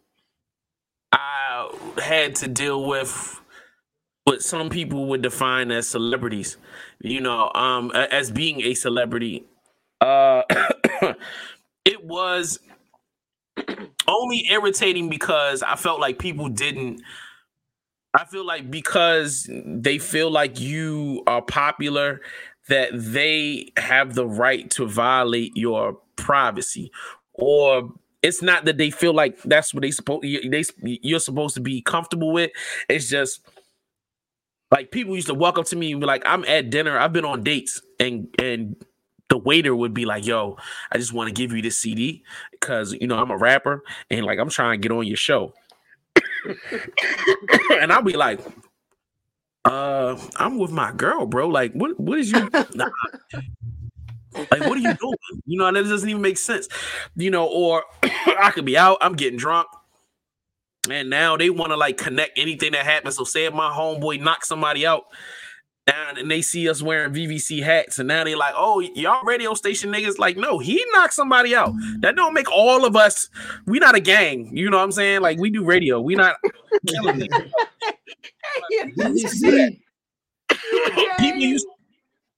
[SPEAKER 1] I had to deal with what some people would define as celebrities you know um as being a celebrity uh [COUGHS] it was only irritating because i felt like people didn't i feel like because they feel like you are popular that they have the right to violate your privacy or it's not that they feel like that's what they supposed they you're supposed to be comfortable with. It's just like people used to walk up to me and be like, "I'm at dinner. I've been on dates," and and the waiter would be like, "Yo, I just want to give you this CD because you know I'm a rapper and like I'm trying to get on your show." [COUGHS] and I'll be like, "Uh, I'm with my girl, bro. Like, what what is you?" [LAUGHS] Nah. Like, what are you doing? You know, that doesn't even make sense. You know, or [COUGHS] I could be out, I'm getting drunk, and now they want to like connect anything that happens. So, say if my homeboy knocks somebody out, and, and they see us wearing VVC hats, and now they like, oh, y'all radio station niggas. Like, no, he knocked somebody out. That don't make all of us. We not a gang. You know what I'm saying? Like, we do radio. We not killing niggas. [LAUGHS] People used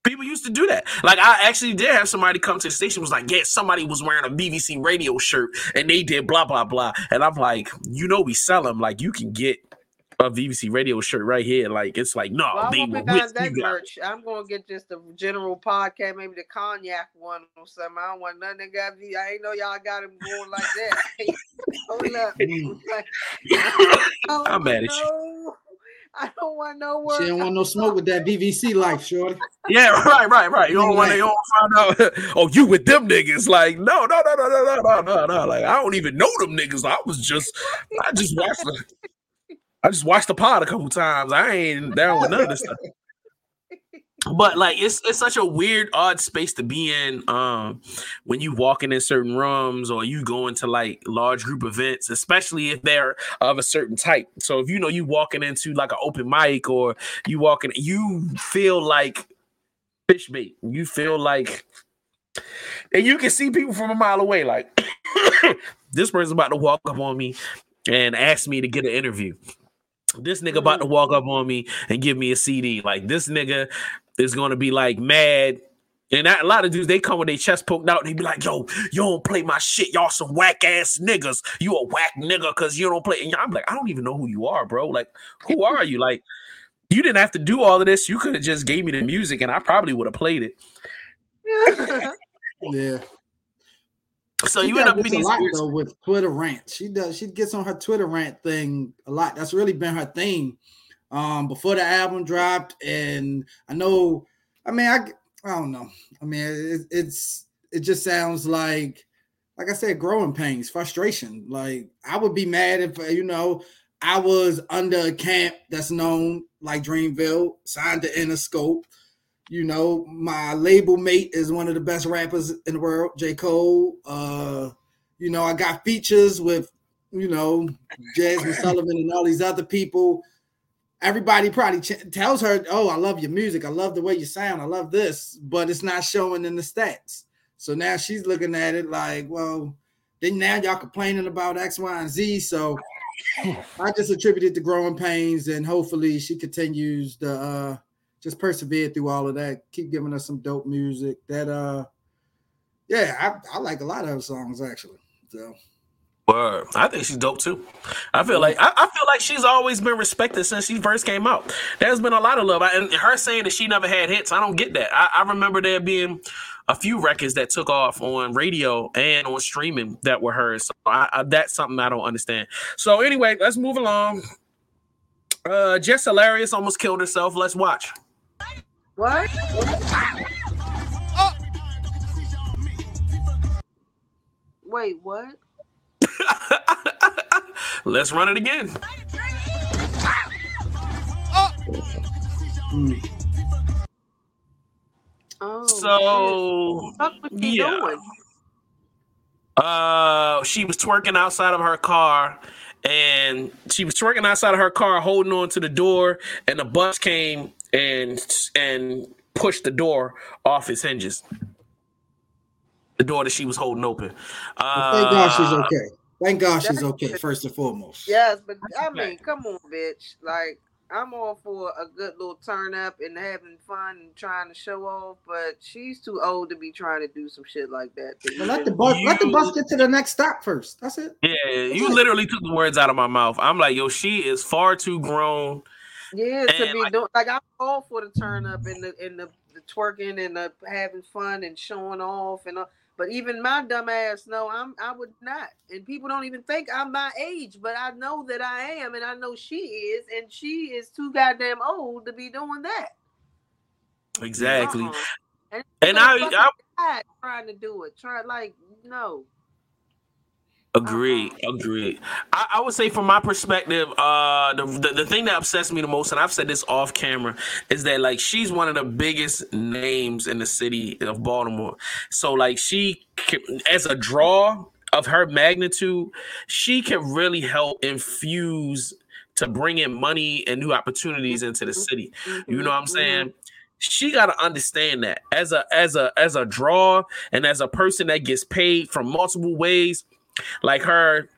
[SPEAKER 1] People used to do that. Like I actually did have somebody come to the station was like, yeah, somebody was wearing a BBC radio shirt and they did blah blah blah. And I'm like, you know, we sell them. Like you can get a BBC radio shirt right here. Like it's like no,
[SPEAKER 3] Well,
[SPEAKER 1] they were with
[SPEAKER 3] that
[SPEAKER 1] you
[SPEAKER 3] merch. I'm gonna get just the general podcast, maybe the cognac one or something. I don't want nothing that got me. I ain't know y'all got him going like that. [LAUGHS] Hold [LAUGHS] up. [LAUGHS] Like,
[SPEAKER 1] I'm mad at you.
[SPEAKER 3] Know. I don't want no word.
[SPEAKER 4] She don't want no smoke with that VVC life, shorty.
[SPEAKER 1] Yeah, [LAUGHS] right, right, right. You don't want to. You find out. [LAUGHS] Oh, you with them niggas? Like no, no, no, no, no, no, no, no, no. Like I don't even know them niggas. I was just, I just watched the, I just watched the pod a couple times. I ain't down with none of this stuff. But like it's it's such a weird, odd space to be in. Um, when you walking in certain rooms or you go into like large group events, especially if they're of a certain type. So if you know you walking into like an open mic or you walking, you feel like fish bait. You feel like, and you can see people from a mile away. Like [COUGHS] this person's about to walk up on me and ask me to get an interview. This nigga about to walk up on me and give me a CD. Like this nigga is gonna be like mad. And that, a lot of dudes, they come with their chest poked out and they be like, yo, you don't play my shit. Y'all some whack ass niggas. You a whack nigga because you don't play. And I'm like, I don't even know who you are, bro. Like, who are you? Like, you didn't have to do all of this. You could have just gave me the music and I probably would have played it. [LAUGHS]
[SPEAKER 4] Yeah.
[SPEAKER 1] So
[SPEAKER 4] She
[SPEAKER 1] you end up in
[SPEAKER 4] a
[SPEAKER 1] these
[SPEAKER 4] lot though with Twitter rant. She does. She gets on her Twitter rant thing a lot. That's really been her theme um, before the album dropped. And I know. I mean, I I don't know. I mean, it, it's it just sounds like like I said, growing pains, frustration. Like I would be mad if uh, you know I was under a camp that's known like Dreamville, signed to Interscope. You know, my label mate is one of the best rappers in the world, J. Cole. Uh, you know, I got features with, you know, Jazmine Sullivan and all these other people. Everybody probably ch- tells her, "Oh, I love your music. I love the way you sound. I love this," but it's not showing in the stats. So now she's looking at it like, "Well, then now y'all complaining about X, Y, and Z." So [LAUGHS] I just attribute it to growing pains, and hopefully she continues to uh, just persevere through all of that. Keep giving us some dope music. That uh, yeah, I, I like a lot of her songs actually. So
[SPEAKER 1] Word. I think she's dope too. I feel like I, I feel like she's always been respected since she first came out. There's been a lot of love, I, and her saying that she never had hits. I don't get that. I, I remember there being a few records that took off on radio and on streaming that were hers. So I, I, that's something I don't understand. So anyway, let's move along. Uh, Jess Hilarious almost killed herself. Let's watch.
[SPEAKER 3] what? Wait, what? [LAUGHS]
[SPEAKER 1] Let's run it again.
[SPEAKER 3] Oh,
[SPEAKER 1] So
[SPEAKER 3] what was she
[SPEAKER 1] yeah.
[SPEAKER 3] doing?
[SPEAKER 1] Uh, she was twerking outside of her car, and she was twerking outside of her car, holding on to the door, and the bus came and and pushed the door off its hinges. The door that she was holding open. Uh,
[SPEAKER 4] thank God she's okay. Thank God she's okay. First and foremost.
[SPEAKER 3] Yes, but I mean, come on, bitch. Like, I'm all for a good little turn up and having fun and trying to show off, but she's too old to be trying to do some shit like that. to
[SPEAKER 4] let the bus let the bus get to the next stop first. That's it.
[SPEAKER 1] Yeah, you literally took the words out of my mouth. I'm like, yo, she is far too grown.
[SPEAKER 3] Yeah, to be
[SPEAKER 1] like-
[SPEAKER 3] doing like I'm all for the turn up and the and the the twerking and the having fun and showing off and all. But even my dumb ass, no, I'm I would not. And people don't even think I'm my age, but I know that I am, and I know she is, and she is too goddamn old to be doing that.
[SPEAKER 1] Exactly.
[SPEAKER 3] Uh-uh. And,
[SPEAKER 1] And I- I-
[SPEAKER 3] I trying to do it. Try like no.
[SPEAKER 1] Agreed. Agreed. I, I would say, from my perspective, uh, the, the the thing that upsets me the most, and I've said this off camera, is that like she's one of the biggest names in the city of Baltimore. So like she, as a draw of her magnitude, she can really help infuse to bring in money and new opportunities into the city. You know what I'm
[SPEAKER 3] Mhm,
[SPEAKER 1] saying? She got to understand that as a as a as a draw and as a person that gets paid from multiple ways, like her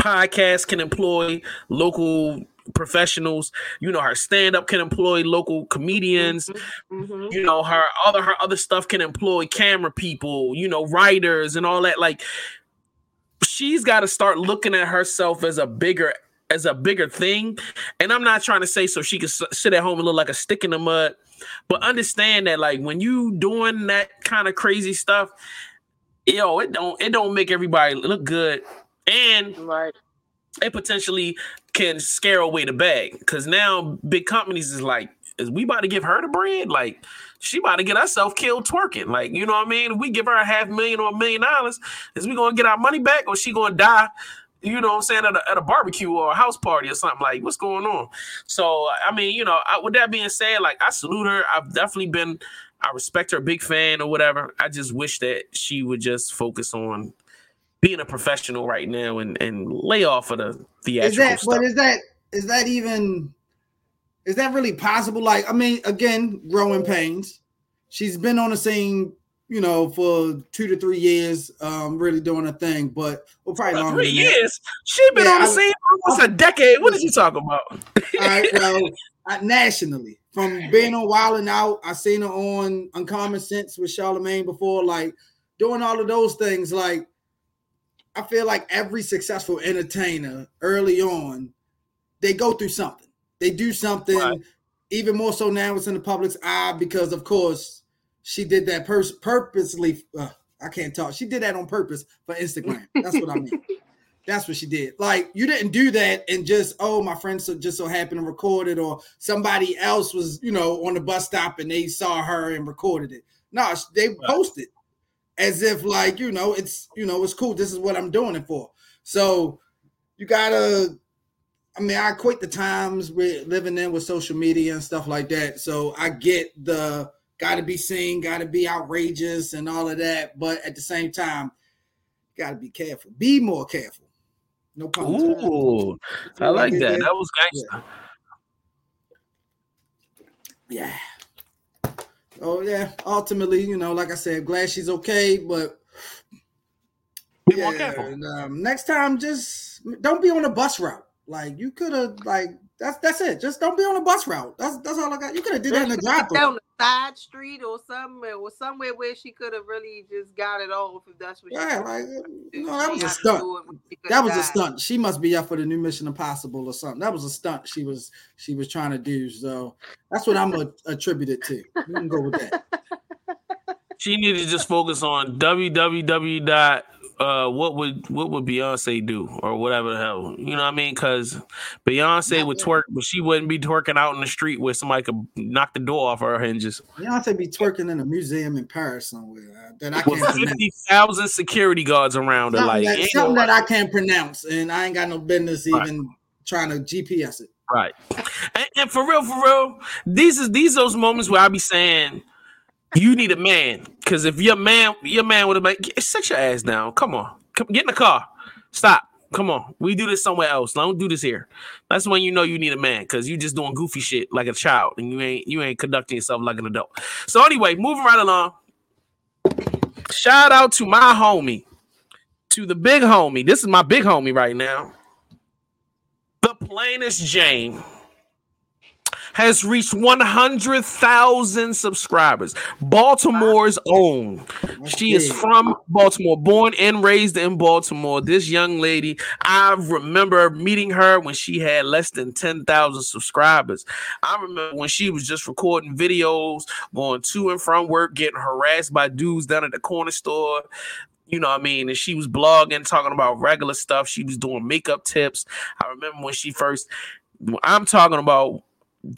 [SPEAKER 1] podcast can employ local professionals. You know, her stand up can employ local comedians.
[SPEAKER 3] mhm, mhm.
[SPEAKER 1] You know, her other her other stuff can employ camera people. You know, writers and all that. Like, she's got to start looking at herself as a bigger as a bigger thing. And I'm not trying to say so she can s- sit at home and look like a stick in the mud, but understand that like when you doing that kind of crazy stuff, yo, it don't it don't make everybody look good. And
[SPEAKER 3] Right.
[SPEAKER 1] it potentially can scare away the bag because now big companies is like, is we about to give her the bread? Like, she about to get herself killed twerking. Like, you know what I mean? If we give her a half million or a million dollars, is we gonna get our money back or she gonna die? You know what I'm saying at a, at a barbecue or a house party or something like what's going on? So I mean, you know, I, with that being said, like I salute her. I've definitely been, I respect her, big fan or whatever. I just wish that she would just focus on being a professional right now and and lay off of the
[SPEAKER 4] Is that
[SPEAKER 1] stuff.
[SPEAKER 4] but is that is that even is that really possible? Like, I mean, again, growing pains. She's been on the scene, you know, for two to three years, um, really doing a thing, but well, probably longer
[SPEAKER 1] three years. She been
[SPEAKER 4] Yeah,
[SPEAKER 1] on the
[SPEAKER 4] I-
[SPEAKER 1] scene for almost a decade. What is you talking about? [LAUGHS]
[SPEAKER 4] All right, well, [LAUGHS] uh, nationally, from being on Wild and Out, I seen her on Uncommon Sense with Charlamagne before, like doing all of those things. Like, I feel like every successful entertainer early on, they go through something. They do something.
[SPEAKER 1] Right.
[SPEAKER 4] Even more so now, it's in the public's eye because, of course, she did that pers- purposely. Uh, I can't talk. She did that on purpose for Instagram. That's what I mean. [LAUGHS] That's what she did. Like you didn't do that and just oh my friends so just so happened to record it or somebody else was you know on the bus stop and they saw her and recorded it. No, they posted as if like you know it's you know it's cool. This is what I'm doing it for. So you gotta. I mean, I equate the times we're living in with social media and stuff like that. So I get the got to be seen, got to be outrageous and all of that. But at the same time, got to be careful. Be more careful. No pun.
[SPEAKER 1] Ooh, I like that. That was gangster.
[SPEAKER 4] Yeah. Oh yeah. Ultimately, you know, like I said, glad she's okay, but
[SPEAKER 1] Be more careful.
[SPEAKER 4] and, um, next time, just don't be on a bus route. Like you could have, like that's that's it. Just don't be on a bus route. That's that's all I got. You could have did that in the drive
[SPEAKER 3] down the side street or somewhere or somewhere where she could have really just got it off if that's what she
[SPEAKER 4] Yeah,
[SPEAKER 3] wanted
[SPEAKER 4] like
[SPEAKER 3] to
[SPEAKER 4] you
[SPEAKER 3] do.
[SPEAKER 4] know, that
[SPEAKER 3] She
[SPEAKER 4] was a stunt.
[SPEAKER 3] do it when she could
[SPEAKER 4] That was a stunt. She must be up for the new Mission Impossible or something. That was a stunt she was she was trying to do. So that's what I'm gonna attribute it to. We can go with that.
[SPEAKER 1] She needed to just focus on www dot uh what would what would Beyonce do or whatever the hell you know what I mean? Because Beyonce would twerk, but she wouldn't be twerking out in the street where somebody could knock the door off her hinges
[SPEAKER 4] Beyonce be twerking in a museum in Paris somewhere uh, that I
[SPEAKER 1] with
[SPEAKER 4] can't pronounce.
[SPEAKER 1] fifty thousand security guards around her. Like
[SPEAKER 4] that, something that I can't pronounce, and I ain't got no business
[SPEAKER 1] Right.
[SPEAKER 4] even trying to GPS it.
[SPEAKER 1] Right. And, and for real, for real, these is these those moments where I be saying you need a man. Cause if your man, your man would have been sit your ass down. Come on. Come get in the car. Stop. Come on. We do this somewhere else. Don't do this here. That's when you know you need a man, because you just doing goofy shit like a child and you ain't you ain't conducting yourself like an adult. So anyway, moving right along. Shout out to my homie, to the big homie. This is my big homie right now. The plainest Jane has reached 100,000 subscribers. Baltimore's own. She is from Baltimore, born and raised in Baltimore. This young lady, I remember meeting her when she had less than 10,000 subscribers. I remember when she was just recording videos, going to and from work, getting harassed by dudes down at the corner store you know what I mean? And she was blogging, talking about regular stuff. She was doing makeup tips. I remember when she first, I'm talking about,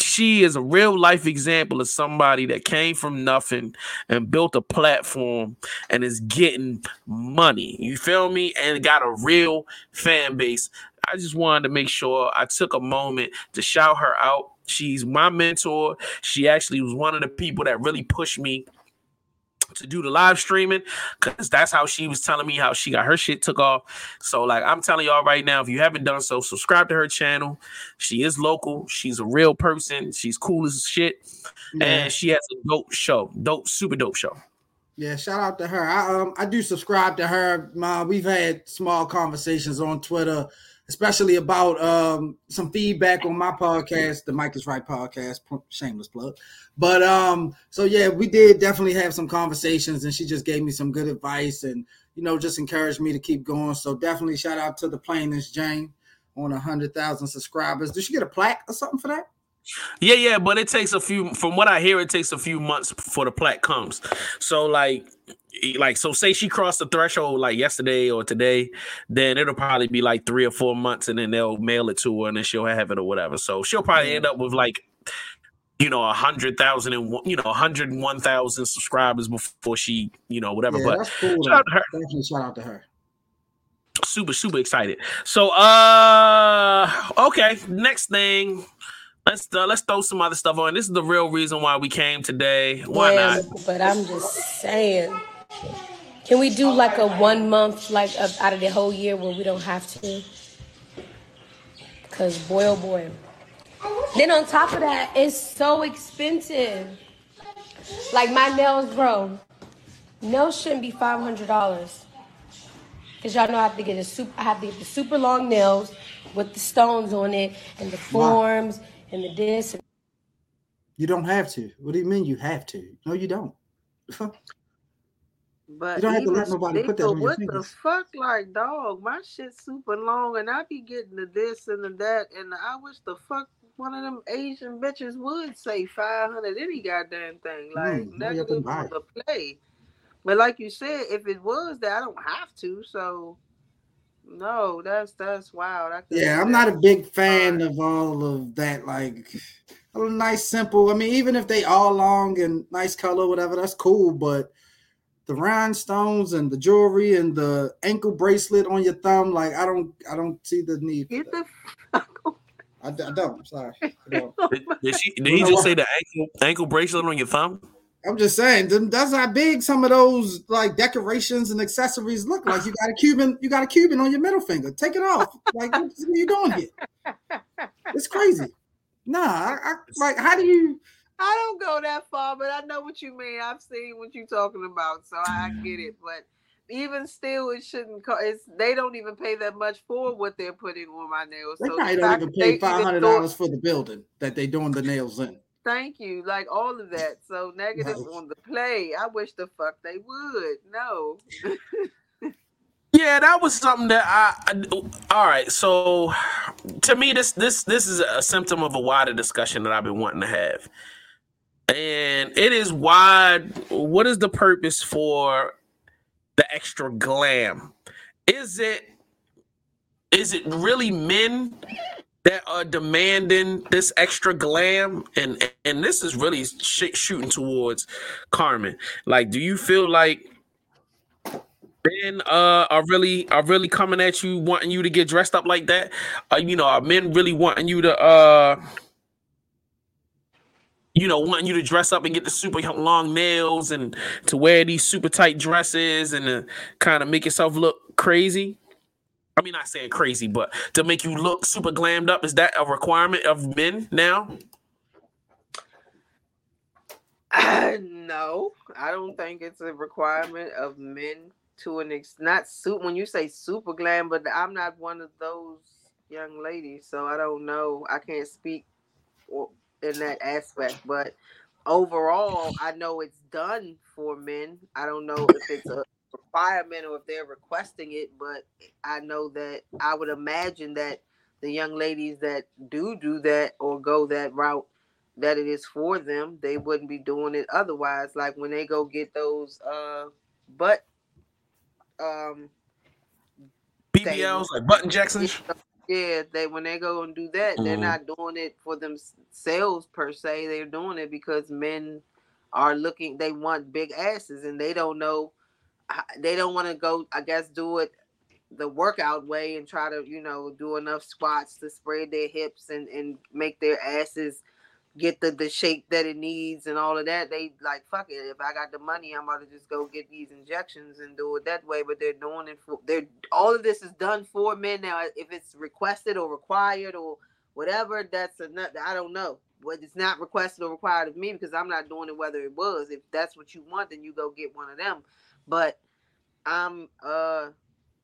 [SPEAKER 1] she is a real life example of somebody that came from nothing and built a platform and is getting money. You feel me? And got a real fan base. I just wanted to make sure I took a moment to shout her out. She's my mentor. She actually was one of the people that really pushed me to do the live streaming because that's how she was telling me how she got her shit took off. So, like, I'm telling y'all right now, if you haven't done so, subscribe to her channel. She is local, she's a real person, she's cool as shit, yeah. and she has a dope show, dope, super dope show.
[SPEAKER 4] Yeah, shout out to her. I um I do subscribe to her. Ma, we've had small conversations on Twitter especially about um, some feedback on my podcast, the Mike is Right podcast, shameless plug. But um, so yeah, we did definitely have some conversations, and she just gave me some good advice and you know just encouraged me to keep going. So definitely shout out to the plainest Jane on a hundred thousand subscribers. Did she get a plaque or something for that?
[SPEAKER 1] Yeah, yeah, but it takes a few. From what I hear, it takes a few months before the plaque comes. So like like so say she crossed the threshold like yesterday or today then it'll probably be like three or four months and then they'll mail it to her and then she'll have it or whatever. So she'll probably end up with like you know a hundred thousand and one you know a hundred and one thousand subscribers before she you know whatever. Yeah, but that's
[SPEAKER 4] cool shout out to her. definitely shout out to her.
[SPEAKER 1] Super super excited. So uh okay next thing Let's uh, let's throw some other stuff on. This is the real reason why we came today. Why yeah,
[SPEAKER 5] not? But I'm just saying, can we do like a one month, like out of the whole year, where we don't have to? Cause boy, oh boy. Then on top of that, it's so expensive. Like my nails, bro. Nails shouldn't be five hundred dollars. Cause y'all know I have to get a super. I have to get the super long nails with the stones on it and the forms wow. And the this.
[SPEAKER 4] You don't have to. What do you mean you have to? No, you don't.
[SPEAKER 3] But you don't have to let nobody put that on what the fuck, like dog? My shit super long, and I be getting the this and the that, and I wish the fuck one of them Asian bitches would say five hundred any goddamn thing, like mm, negative on the play. But like you said, if it was that, I don't have to. So no, that's that's wild.
[SPEAKER 4] yeah, I'm not a big fan of all of that. Like a nice, simple. I mean, even if they all long and nice color, whatever, that's cool. But the rhinestones and the jewelry and the ankle bracelet on your thumb. Like I don't, I don't see the need. Get the [LAUGHS] I, I don't. I'm sorry. I don't.
[SPEAKER 1] Did, she, did he just say the ankle ankle bracelet on your thumb?
[SPEAKER 4] I'm just saying that's how big some of those like decorations and accessories look like. You got a Cuban, you got a Cuban on your middle finger. Take it off. Like what are you doing here? It's crazy. Nah, I, I like how do you
[SPEAKER 3] I don't go that far, but I know what you mean. I've seen what you're talking about, so I get it. But even still, it shouldn't. Co- it's they don't even pay that much for what they're putting on my nails.
[SPEAKER 4] They so probably don't even pay five hundred dollars for the building that they're doing the nails in.
[SPEAKER 3] Thank you, like all of that. So negative right. on the play. I wish the fuck they would. No.
[SPEAKER 1] Yeah, that was something that I, I, All right, so to me, this this this is a symptom of a wider discussion that I've been wanting to have and it is wide. What is the purpose for the extra glam? Is it is it really men that are demanding this extra glam and and this is really sh- shooting towards Carmen like do you feel like men uh, are really are really coming at you wanting you to get dressed up like that uh, you know are men really wanting you to uh you know, wanting you to dress up and get the super long nails and to wear these super tight dresses and to kind of make yourself look crazy. I mean, not saying crazy, but to make you look super glammed up. Is that a requirement of men now?
[SPEAKER 3] Uh, no, I don't think it's a requirement of men to an ex. Not suit when you say super glam, but I'm not one of those young ladies, so I don't know. I can't speak in that aspect. But overall, I know it's done for men. I don't know if it's a requirement or if they're requesting it, but I know that I would imagine that the young ladies that do do that or go that route that it is for them they wouldn't be doing it otherwise like when they go get those uh butt um
[SPEAKER 1] BBLs like butt injections.
[SPEAKER 3] Yeah, they when they go and do that, they're
[SPEAKER 1] Mhm.
[SPEAKER 3] not doing it for themselves per se. They're doing it because men are looking. They want big asses, and they don't know. They don't want to go. I guess do it the workout way and try to you know do enough squats to spread their hips and and make their asses get the the shape that it needs and all of that. They like fuck it. If I got the money, I'm about to just go get these injections and do it that way. But they're doing it for they're all of this is done for men now. If it's requested or required or whatever, that's another. I don't know. But it's not requested or required of me because I'm not doing it. Whether it was, if that's what you want, then you go get one of them. But I'm uh,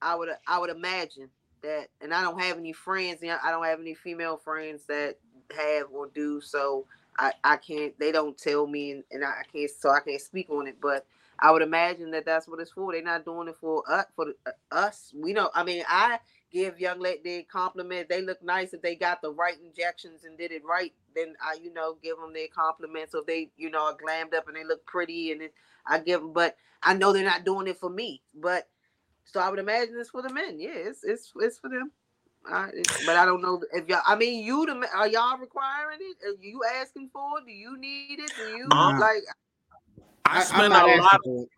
[SPEAKER 3] I would I would imagine that, and I don't have any friends. know, I don't have any female friends that have or do so I, I can't they don't tell me and, and I can't so I can't speak on it but I would imagine that that's what it's for they're not doing it for us for the, uh, us we know I mean I give young lady compliments they look nice if they got the right injections and did it right then I you know give them their compliments if they you know are glammed up and they look pretty and it, I give them but I know they're not doing it for me but so I would imagine it's for the men yeah it's it's, it's for them I, it's- but I don't know if y'all. I mean, you the are y'all requiring it? Are you asking for it? Do you need it? Do you
[SPEAKER 1] Uh,
[SPEAKER 3] like?
[SPEAKER 1] I,
[SPEAKER 4] I, I'm
[SPEAKER 1] spend
[SPEAKER 4] not
[SPEAKER 1] a lot.
[SPEAKER 4] for it.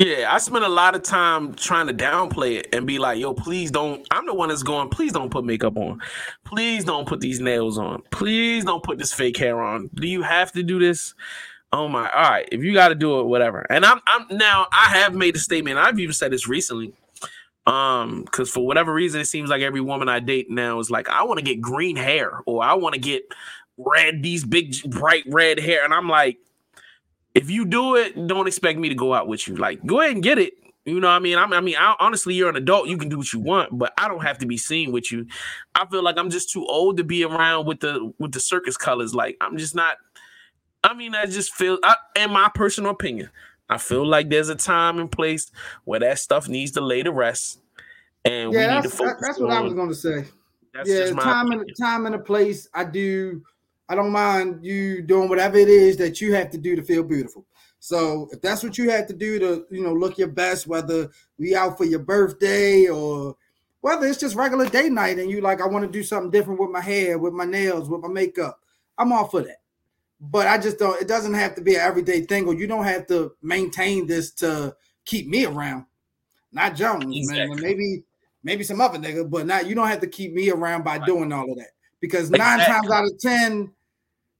[SPEAKER 1] Yeah, I spent a lot of time trying to downplay it and be like, "Yo, please don't." I'm the one that's going. Please don't put makeup on. Please don't put these nails on. Please don't put this fake hair on. Do you have to do this? Oh my! All right, if you got to do it, whatever. And I'm, I'm now. I have made a statement. I've even said this recently. Um, because for whatever reason, it seems like every woman I date now is like, I want to get green hair or I want to get red, these big bright red hair, and I'm like, if you do it, don't expect me to go out with you. Like, go ahead and get it. You know what I mean? I'm, I mean, I, honestly, you're an adult. You can do what you want, but I don't have to be seen with you. I feel like I'm just too old to be around with the with the circus colors. Like, I'm just not. I mean, I just feel, I, in my personal opinion, I feel like there's a time and place where that stuff needs to lay to rest, and
[SPEAKER 4] Yeah,
[SPEAKER 1] we need to
[SPEAKER 4] that's,
[SPEAKER 1] focus.
[SPEAKER 4] that- that's what I was going to say.
[SPEAKER 1] That's
[SPEAKER 4] yeah,
[SPEAKER 1] just my
[SPEAKER 4] time and time and a place. I do. I don't mind you doing whatever it is that you have to do to feel beautiful. So if that's what you have to do to, you know, look your best, whether we out for your birthday or whether it's just regular day night and you like, I want to do something different with my hair, with my nails, with my makeup, I'm all for that. But I just don't. It doesn't have to be an everyday thing, or you don't have to maintain this to keep me around. Not Jones, man. Maybe maybe some other nigga, but not you don't have to keep me around by doing all of that. Because nine
[SPEAKER 1] Exactly.
[SPEAKER 4] times out of ten,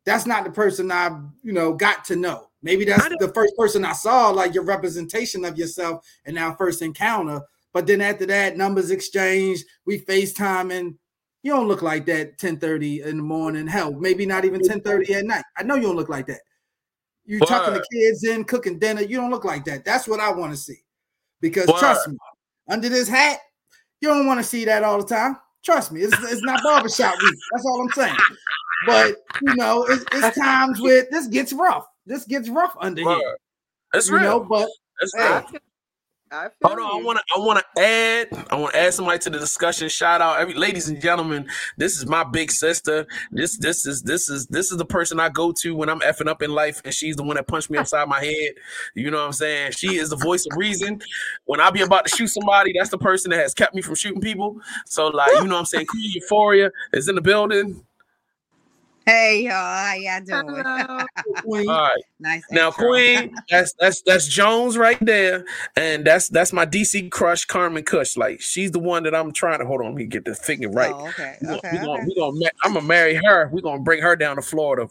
[SPEAKER 4] that's not the person I, you know, got to know. Maybe that's the first person I saw, like your representation of yourself in our first encounter. But then after that, numbers exchanged, we FaceTime and you don't look like that 10:30 in the morning. Hell, maybe not even 10:30 at night. I know you don't look like that. You tucking the kids in, cooking dinner. You don't look like that. That's what I want to see. Because
[SPEAKER 1] Word.
[SPEAKER 4] trust me, under this hat, you don't want to see that all the time. Trust me, it's, it's not barbershop week. That's all I'm saying. But you know, it's, it's [LAUGHS] times where this gets rough. This gets rough under
[SPEAKER 1] Word.
[SPEAKER 4] here.
[SPEAKER 1] It's
[SPEAKER 4] you
[SPEAKER 1] real.
[SPEAKER 4] know, but
[SPEAKER 1] It's
[SPEAKER 4] hey,
[SPEAKER 1] real.
[SPEAKER 3] I feel, I feel
[SPEAKER 1] Hold on, I want to. I want to add. I want to add somebody to the discussion. Shout out, every ladies and gentlemen. This is my big sister. This, this is, this is, this is the person I go to when I'm effing up in life, and she's the one that punched me upside my head. You know what I'm saying? She is the voice of reason. When I be about to shoot somebody, that's the person that has kept me from shooting people. So, like, you know what I'm saying? Queen Euphoria is in the building.
[SPEAKER 6] Hey y'all, how y'all doing?
[SPEAKER 3] Hello. [LAUGHS]
[SPEAKER 4] Queen,
[SPEAKER 1] All right.
[SPEAKER 6] nice.
[SPEAKER 1] Now,
[SPEAKER 6] intro.
[SPEAKER 1] Queen, [LAUGHS] that's that's that's Jones right there, and that's that's my DC crush, Carmen Cush. Like she's the one that I'm trying to hold on. Let me get the figure right.
[SPEAKER 6] Oh, okay.
[SPEAKER 1] We gonna,
[SPEAKER 6] Okay.
[SPEAKER 1] we gonna,
[SPEAKER 6] okay.
[SPEAKER 1] we gonna I'm gonna marry her. We're gonna bring her down to Florida.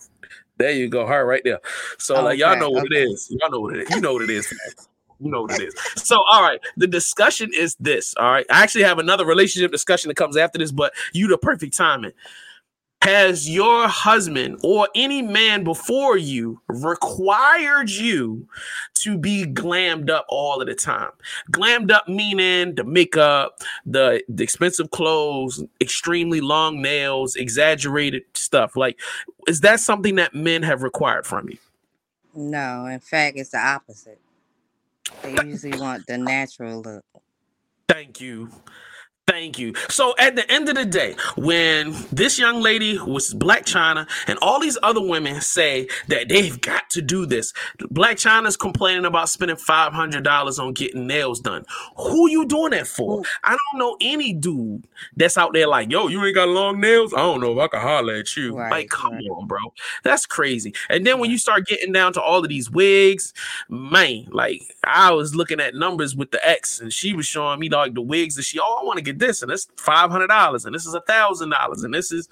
[SPEAKER 1] There you go, her right there. So like y'all know what
[SPEAKER 6] okay.
[SPEAKER 1] it is. Y'all know what it is. You know what it is. You know what it is. So all right, the discussion is this. All right, I actually have another relationship discussion that comes after this, but you the perfect timing. Has your husband or any man before you required you to be glammed up all of the time? Glammed up meaning the makeup, the, the expensive clothes, extremely long nails, exaggerated stuff. Like, is that something that men have required from you?
[SPEAKER 6] No, in fact, it's the opposite. They usually want the natural look.
[SPEAKER 1] Thank you. Thank you. So at the end of the day, when this young lady was Blac Chyna and all these other women say that they've got to do this, Blac Chyna's complaining about spending five hundred dollars on getting nails done. Who you doing that for? I don't know any dude that's out there like, yo, you ain't got long nails. I don't know if I can holler at you.
[SPEAKER 6] Right,
[SPEAKER 1] like, come
[SPEAKER 6] right.
[SPEAKER 1] on, bro. That's crazy. And then when you start getting down to all of these wigs, man, like I was looking at numbers with the ex, and she was showing me like the wigs that she, oh, I want to get this, and it's five hundred dollars, and this is a thousand dollars, and this is.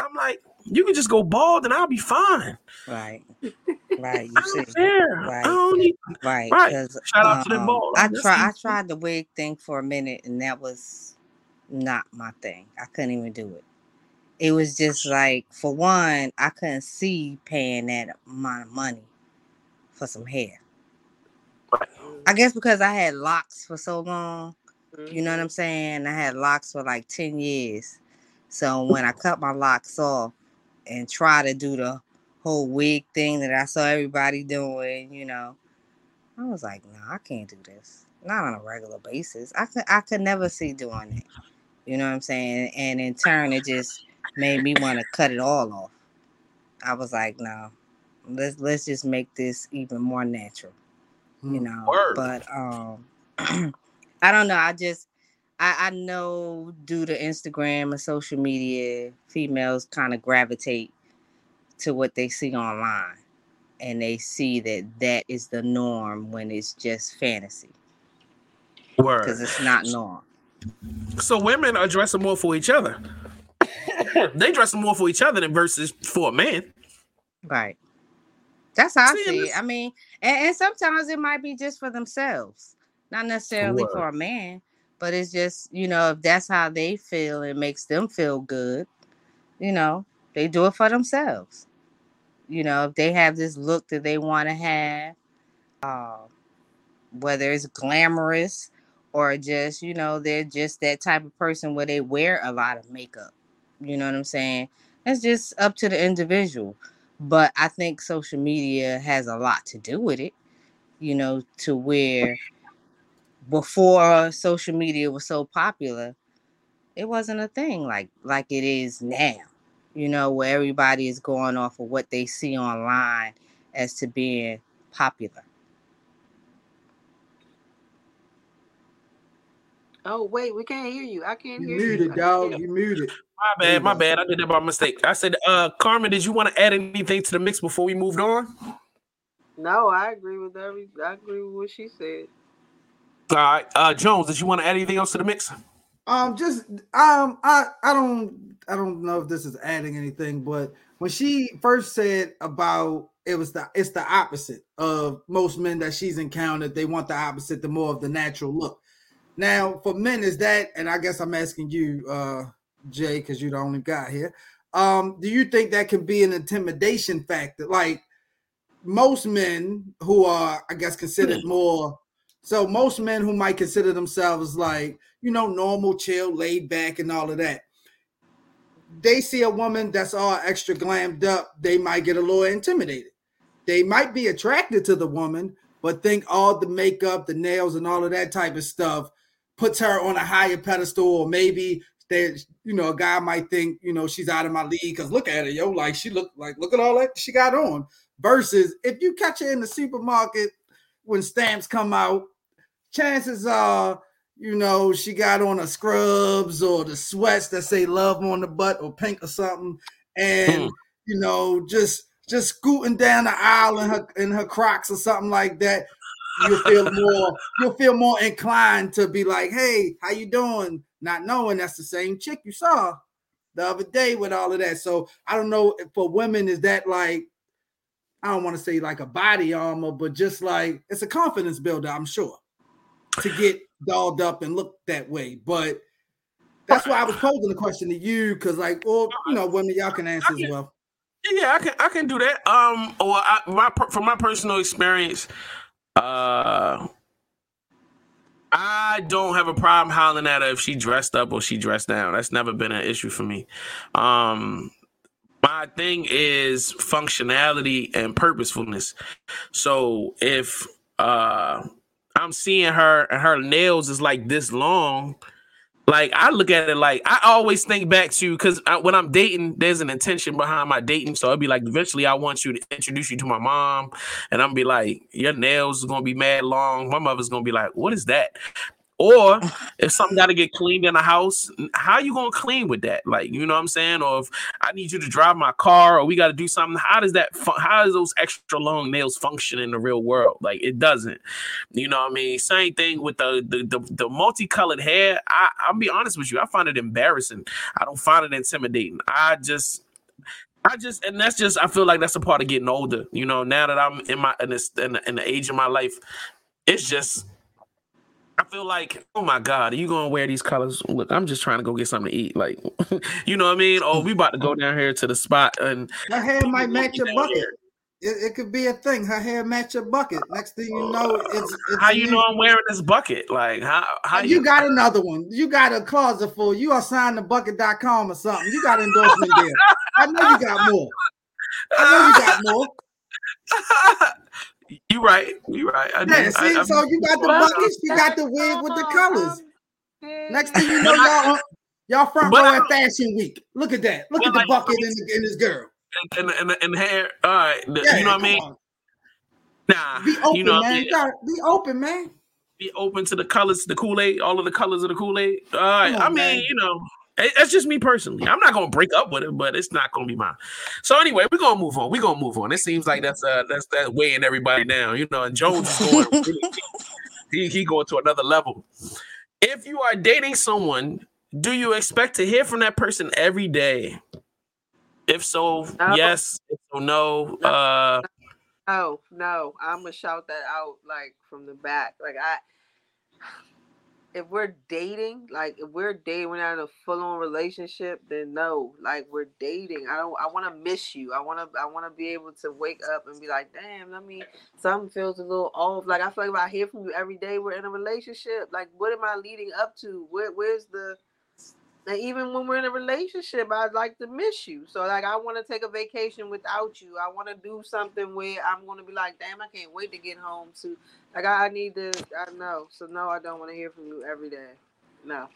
[SPEAKER 1] I'm like, you can just go bald, and I'll be fine.
[SPEAKER 6] Right. Right. You see. Right.
[SPEAKER 1] Need.
[SPEAKER 6] Right.
[SPEAKER 1] Right. Shout out to them
[SPEAKER 6] um,
[SPEAKER 1] bald.
[SPEAKER 6] I try I tried the wig thing for a minute and that was not my thing. I couldn't even do it. It was just like for one, I couldn't see paying that amount of money for some hair. I guess because I had locks for so long. You know what I'm saying? I had locks for like 10 years. So when I cut my locks off and try to do the whole wig thing that I saw everybody doing, you know, I was like, no, I can't do this. Not on a regular basis. I could I could never see doing it. You know what I'm saying? And in turn it just made me want to cut it all off. I was like, no, let's let's just make this even more natural. You know.
[SPEAKER 1] Word.
[SPEAKER 6] But um [CLEARS THROAT] I don't know. I just I, I know due to Instagram and social media, females kind of gravitate to what they see online, and they see that that is the norm when it's just fantasy
[SPEAKER 1] Word.
[SPEAKER 6] because it's not norm.
[SPEAKER 1] So women are dressing more for each other. [LAUGHS] they dress more for each other than versus for a man.
[SPEAKER 6] Right. That's how I
[SPEAKER 1] See,
[SPEAKER 6] see it. I mean, and, and sometimes it might be just for themselves, not necessarily for a man, but it's just, you know, if that's how they feel, it makes them feel good, you know, they do it for themselves. You know, if they have this look that they want to have, uh, whether it's glamorous or just, you know, they're just that type of person where they wear a lot of makeup. You know what I'm saying? It's just up to the individual. But I think social media has a lot to do with it, you know, to where before social media was so popular, it wasn't a thing like like it is now. You know, where everybody is going off of what they see online as to being popular.
[SPEAKER 3] Oh wait, we can't hear you. I can't
[SPEAKER 4] You
[SPEAKER 3] hear you.
[SPEAKER 4] muted,
[SPEAKER 3] I
[SPEAKER 4] dog. You muted.
[SPEAKER 1] My bad, my bad. I did that by mistake. I said, uh, Carmen, did you want to add anything to the mix before we moved on?
[SPEAKER 3] No, I agree with every. I agree with what she said.
[SPEAKER 1] All right. Uh, Jones, did you want to add anything else to the mix?
[SPEAKER 4] Um, just um, I I don't I don't know if this is adding anything, but when she first said about it was the it's the opposite of most men that she's encountered. They want the opposite, the more of the natural look. Now, for men, is that, and I guess I'm asking you, uh, Jay, because you're the only guy here. Um, do you think that can be an intimidation factor? Like most men who are, I guess, considered more so most men who might consider themselves like, you know, normal, chill, laid back, and all of that, they see a woman that's all extra glammed up, they might get a little intimidated. They might be attracted to the woman, but think all the makeup, the nails, and all of that type of stuff puts her on a higher pedestal, or maybe there's, you know, a guy might think, you know, she's out of my league because look at her, yo, like she look like look at all that she got on. Versus if you catch her in the supermarket when stamps come out, chances are, you know, she got on the scrubs or the sweats that say love on the butt or pink or something, and
[SPEAKER 1] Hmm.
[SPEAKER 4] you know, just just scooting down the aisle in her in her Crocs or something like that. You'll feel more. You'll feel more inclined to be like, "Hey, how you doing?" Not knowing that's the same chick you saw the other day with all of that. So I don't know if for women is that like I don't want to say like a body armor, but just like it's a confidence builder, I'm sure, to get dolled up and look that way. But That's why I was posing the question to you, because like, or you know, women, y'all can answer as well.
[SPEAKER 1] Yeah, I can I can do that. Um, or I, my from my personal experience, uh, I don't have a problem hollering at her if she dressed up or she dressed down. That's never been an issue for me. Um, my thing is functionality and purposefulness. So if uh I'm seeing her and her nails is like this long, like I look at it like I always think back to because when I'm dating, there's an intention behind my dating. So I'd be like, eventually, I want you to introduce you to my mom, and I'm be like, your nails is gonna be mad long. My mother's gonna be like, what is that? Or [LAUGHS] if something got to get cleaned in the house, how you gonna clean with that? Like, you know what I'm saying? Or if I need you to drive my car, or we got to do something, how does that? How does those extra long nails function in the real world? Like, it doesn't. You know what I mean? Same thing with the the the, the multicolored hair. I I'll be honest with you, I find it embarrassing. I don't find it intimidating. I just I just and that's just I feel like that's a part of getting older. You know, now that I'm in my in this in the, in the age of my life, it's just I feel like, oh my God, are you gonna wear these colors? Look, I'm just trying to go get something to eat. Like, [LAUGHS] you know what I mean? Oh, we about to go down here to the spot and
[SPEAKER 4] Her hair might match your bucket. It, it could be a thing. Her hair match your bucket. Next thing you know, it's, it's
[SPEAKER 1] how you know I'm wearing this bucket? Like how how
[SPEAKER 4] you, got another one. You got a closet full. You are signed to bucket.com or something. You got endorsement there. I know you got more. I know you got more. [LAUGHS]
[SPEAKER 1] You right. You right. I
[SPEAKER 4] Yeah,
[SPEAKER 1] do.
[SPEAKER 4] see,
[SPEAKER 1] I, I,
[SPEAKER 4] so you got the buckets, you got the wig um, with the colors. Um, Next um, thing you know, y'all y'all front row at Fashion Week. Look at that. Look at the
[SPEAKER 1] like-
[SPEAKER 4] bucket in, the, in this girl.
[SPEAKER 1] and, and, and hair. All right. the-
[SPEAKER 4] Yeah,
[SPEAKER 1] you know what I mean?
[SPEAKER 4] on.
[SPEAKER 1] Nah.
[SPEAKER 4] Be open,
[SPEAKER 1] you know,
[SPEAKER 4] man.
[SPEAKER 1] I
[SPEAKER 4] You
[SPEAKER 1] mean?
[SPEAKER 4] gotta be open, man.
[SPEAKER 1] be open to the colors, the Kool Aid, all of the colors of the Kool Aid. All right.
[SPEAKER 4] Come
[SPEAKER 1] I mean,
[SPEAKER 4] man.
[SPEAKER 1] you know, it- that's just me personally. I'm not gonna break up with him, but it's not gonna be mine. So anyway, we're gonna move on. We're gonna move on. It seems like that's uh that's that weighing everybody down. You know, and Jones is going [LAUGHS] really he he going to another level. If you are dating someone, do you expect to hear from that person every day? If so,
[SPEAKER 3] No.
[SPEAKER 1] yes. If so, no.
[SPEAKER 3] No.
[SPEAKER 1] Uh,
[SPEAKER 3] No, no, I'm gonna shout that out like from the back. Like I, if we're dating, like if we're dating, we're not in a full on relationship, then no. Like we're dating. I don't. I want to miss you. I want to. I want to be able to wake up and be like, damn. Let me. Something feels a little off. Like I feel like if I hear from you every day, we're in a relationship. Like what am I leading up to? Where Where's the and even when we're in a relationship, I'd like to miss you. So like I want to take a vacation without you. I want to do something where I'm gonna be like, damn, I can't wait to get home to like I, I need to I know. So no, I don't want to hear from you every day. No.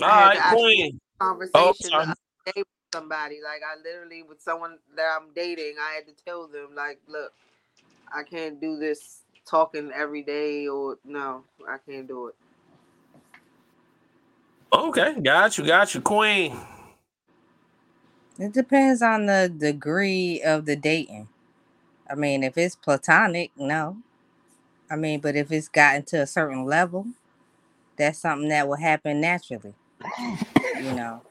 [SPEAKER 1] all right,
[SPEAKER 3] to
[SPEAKER 1] Queen.
[SPEAKER 3] Conversation
[SPEAKER 1] Oh,
[SPEAKER 3] with somebody. Like I literally with someone that I'm dating, I had to tell them, like, look, I can't do this talking every day or no, I can't do it.
[SPEAKER 1] Okay, got you, got you, Queen.
[SPEAKER 6] It depends on the degree of the dating. I mean, if it's platonic, no. I mean, but if it's gotten to a certain level, that's something that will happen naturally. You know.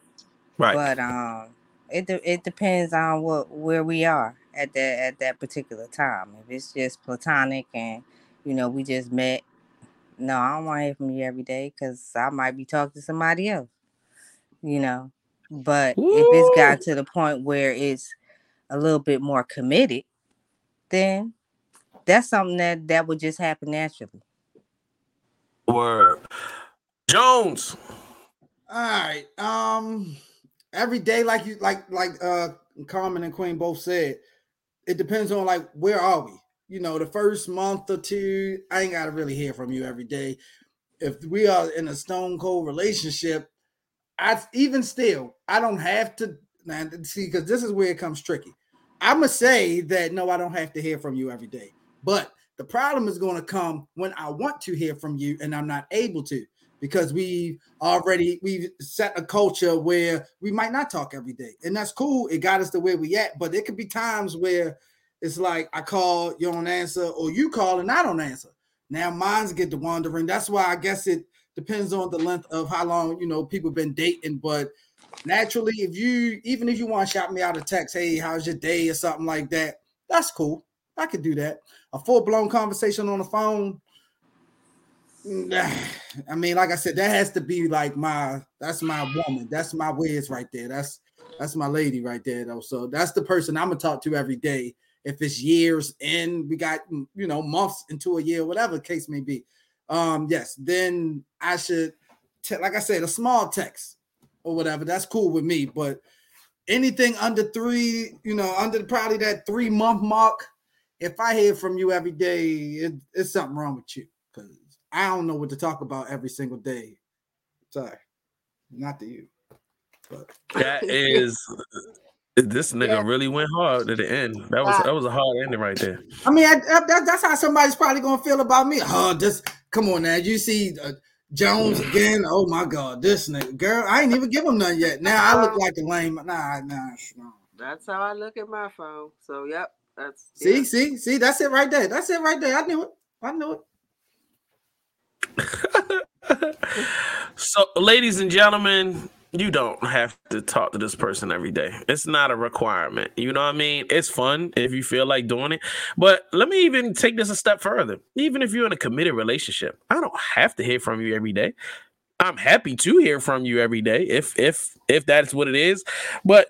[SPEAKER 1] Right.
[SPEAKER 6] But um, it de- it depends on what where we are at that at that particular time. If it's just platonic and you know we just met, no, I don't want to hear from you every day because I might be talking to somebody else. You know. But if it's got to the point where it's a little bit more committed, then that's something that that would just happen naturally.
[SPEAKER 1] Word. Jones.
[SPEAKER 4] All right. Um, every day, like you like like uh Carmen and Queen both said, it depends on like where are we. You know, the first month or two, I ain't gotta really hear from you every day. If we are in a stone cold relationship, I even still I don't have to now see because this is where it comes tricky. I'ma say that no, I don't have to hear from you every day. But the problem is going to come when I want to hear from you and I'm not able to because we already we've set a culture where we might not talk every day. And that's cool. It got us to where we at, but there could be times where it's like I call, you don't answer, or you call and I don't answer. Now minds get to wandering. That's why I guess it depends on the length of how long you know people been dating. But naturally, if you even if you want to shout me out a text, hey, how's your day or something like that, that's cool. I could do that. A full blown conversation on the phone. [SIGHS] I mean, like I said, that has to be like my that's my woman. That's my Wiz right there. That's that's my lady right there, though. So that's the person I'm gonna talk to every day. If it's years in, we got you know months into a year, whatever case may be. Um, yes, then I should, like I said, a small text or whatever. That's cool with me. But anything under three, you know, under probably that three month mark, if I hear from you every day, it, it's something wrong with you because I don't know what to talk about every single day. Sorry, not to you, but
[SPEAKER 1] That is this nigga really went hard at the end. That was that was a hard ending right there.
[SPEAKER 4] I mean, I, I, that, that's how somebody's probably gonna feel about me. Oh, just come on now. You see uh, Jones again? Oh my God, this nigga, girl, I ain't even give him none yet. Now I look like a lame. Nah, nah, nah.
[SPEAKER 3] That's how I look at my phone. So yep, that's
[SPEAKER 4] See,
[SPEAKER 3] yeah.
[SPEAKER 4] see, see. That's it right there. That's it right there. I knew it. I knew it. [LAUGHS]
[SPEAKER 1] So, ladies and gentlemen, you don't have to talk to this person every day. It's not a requirement. You know what I mean? It's fun if you feel like doing it. But let me even take this a step further. Even if you're in a committed relationship, I don't have to hear from you every day. I'm happy to hear from you every day if if if that's what it is. But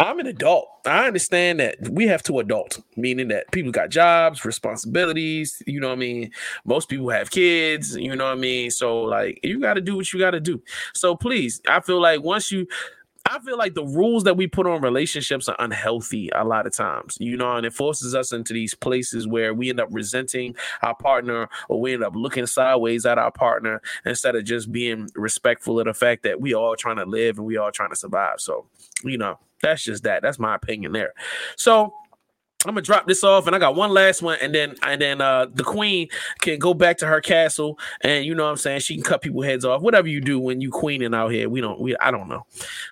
[SPEAKER 1] I'm an adult. I understand that we have to adult, meaning that people got jobs, responsibilities. You know what I mean? Most people have kids. You know what I mean? So, like, you got to do what you got to do. So, please, I feel like once you, I feel like the rules that we put on relationships are unhealthy a lot of times, you know, and it forces us into these places where we end up resenting our partner or we end up looking sideways at our partner instead of just being respectful of the fact that we all trying to live and we all trying to survive. So, you know, that's just that. That's my opinion there. So, I'm gonna drop this off, and I got one last one, and then and then uh the queen can go back to her castle, and you know what I'm saying she can cut people heads off, whatever you do when you queening out here. We don't, we I don't know,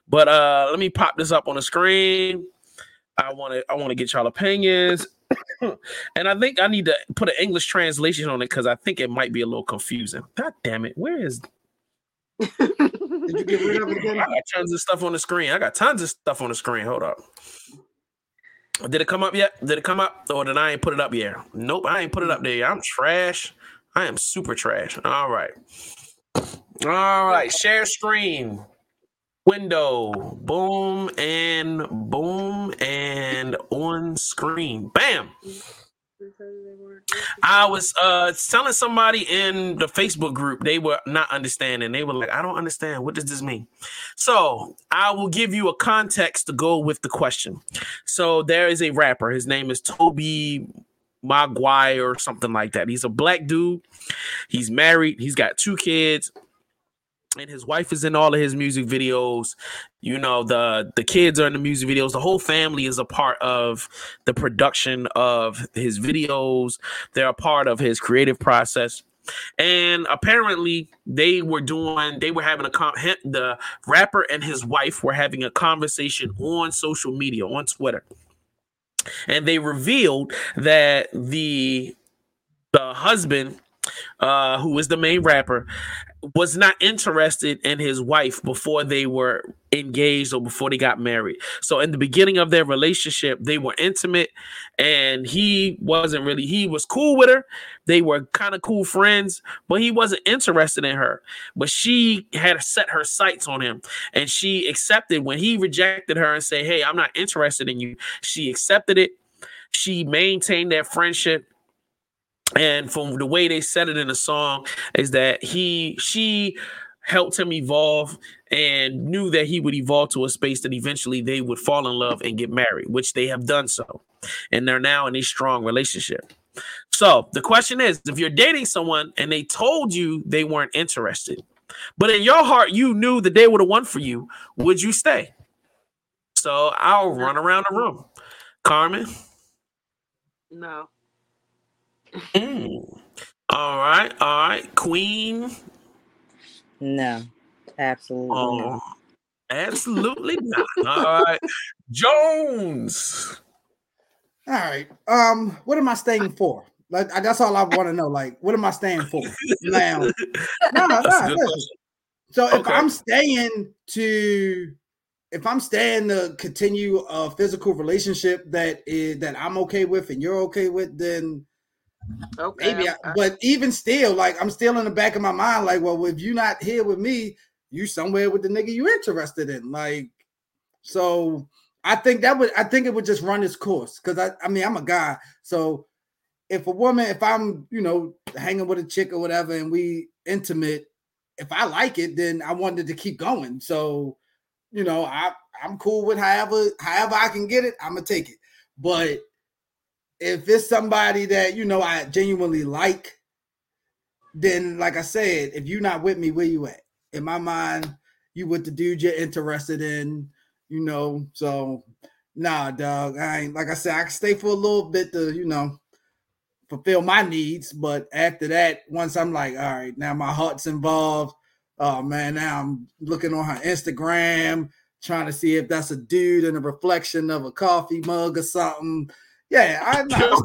[SPEAKER 1] but uh let me pop this up on the screen. I want to I want to get y'all opinions, [COUGHS] and I think I need to put an English translation on it because I think it might be a little confusing. God damn it, where is? [LAUGHS]
[SPEAKER 4] Did you get rid of it again?
[SPEAKER 1] I got tons of stuff on the screen. I got tons of stuff on the screen. Hold up. Did it come up yet? Did it come up? Oh, or did I ain't put it up yet? Nope, I ain't put it up there. I'm trash. I am super trash. All right. All right. Share screen. Window. Boom and boom and on screen. Bam. I was uh telling somebody in the Facebook group they were not understanding. They were like, I don't understand. What does this mean? So I will give you a context to go with the question. So there is a rapper. His name is Toby Maguire or something like that. He's a black dude. He's married. He's got two kids. And his wife is in all of his music videos. You know, the the kids are in the music videos. The whole family is a part of the production of his videos. They're a part of his creative process. And apparently, they were doing, they were having a con- the rapper and his wife were having a conversation on social media, on Twitter. And they revealed that the the husband, uh, who is the main rapper, was not interested in his wife before they were engaged or before they got married. So in the beginning of their relationship, they were intimate and he wasn't really he was cool with her. They were kind of cool friends, but he wasn't interested in her. But she had set her sights on him and she accepted when he rejected her and said, "Hey, I'm not interested in you." She accepted it. She maintained that friendship and from the way they said it in the song is that he she helped him evolve and knew that he would evolve to a space that eventually they would fall in love and get married which they have done so. And they're now in a strong relationship. So the question is if you're dating someone and they told you they weren't interested but in your heart you knew that they were the one for you would you stay? So i'll run around the room. Carmen?
[SPEAKER 3] No.
[SPEAKER 1] Mm. All right, all right, Queen.
[SPEAKER 6] No, absolutely
[SPEAKER 1] Oh,
[SPEAKER 6] not.
[SPEAKER 1] absolutely not. All right, Jones.
[SPEAKER 4] All right. Um, what am I staying for? Like I- that's all I want to know. Like, what am I staying for? Now, no, no, no,
[SPEAKER 1] good
[SPEAKER 4] listen.
[SPEAKER 1] question.
[SPEAKER 4] So if
[SPEAKER 1] Okay.
[SPEAKER 4] I'm staying to if I'm staying to continue a physical relationship that is that I'm okay with and you're okay with, then
[SPEAKER 3] Okay.
[SPEAKER 4] maybe,
[SPEAKER 3] I'm-
[SPEAKER 4] but even still, like I'm still in the back of my mind, like, well, if you're not here with me, you somewhere with the nigga you interested in, like. So I think that would, I think it would just run its course because I, I mean, I'm a guy, so if a woman, if I'm, you know, hanging with a chick or whatever, and we intimate, if I like it, then I wanted to keep going. So, you know, I I'm cool with however however I can get it, I'm gonna take it. But if it's somebody that you know I genuinely like, then like I said, if you're not with me, where you at? In my mind, you with the dude you're interested in, you know. So nah, dog. I ain't like I said, I can stay for a little bit to, you know, fulfill my needs. But after that, once I'm like, all right, now my heart's involved. Oh man, now I'm looking on her Instagram, trying to see if that's a dude in a reflection of a coffee mug or something. Yeah, I know.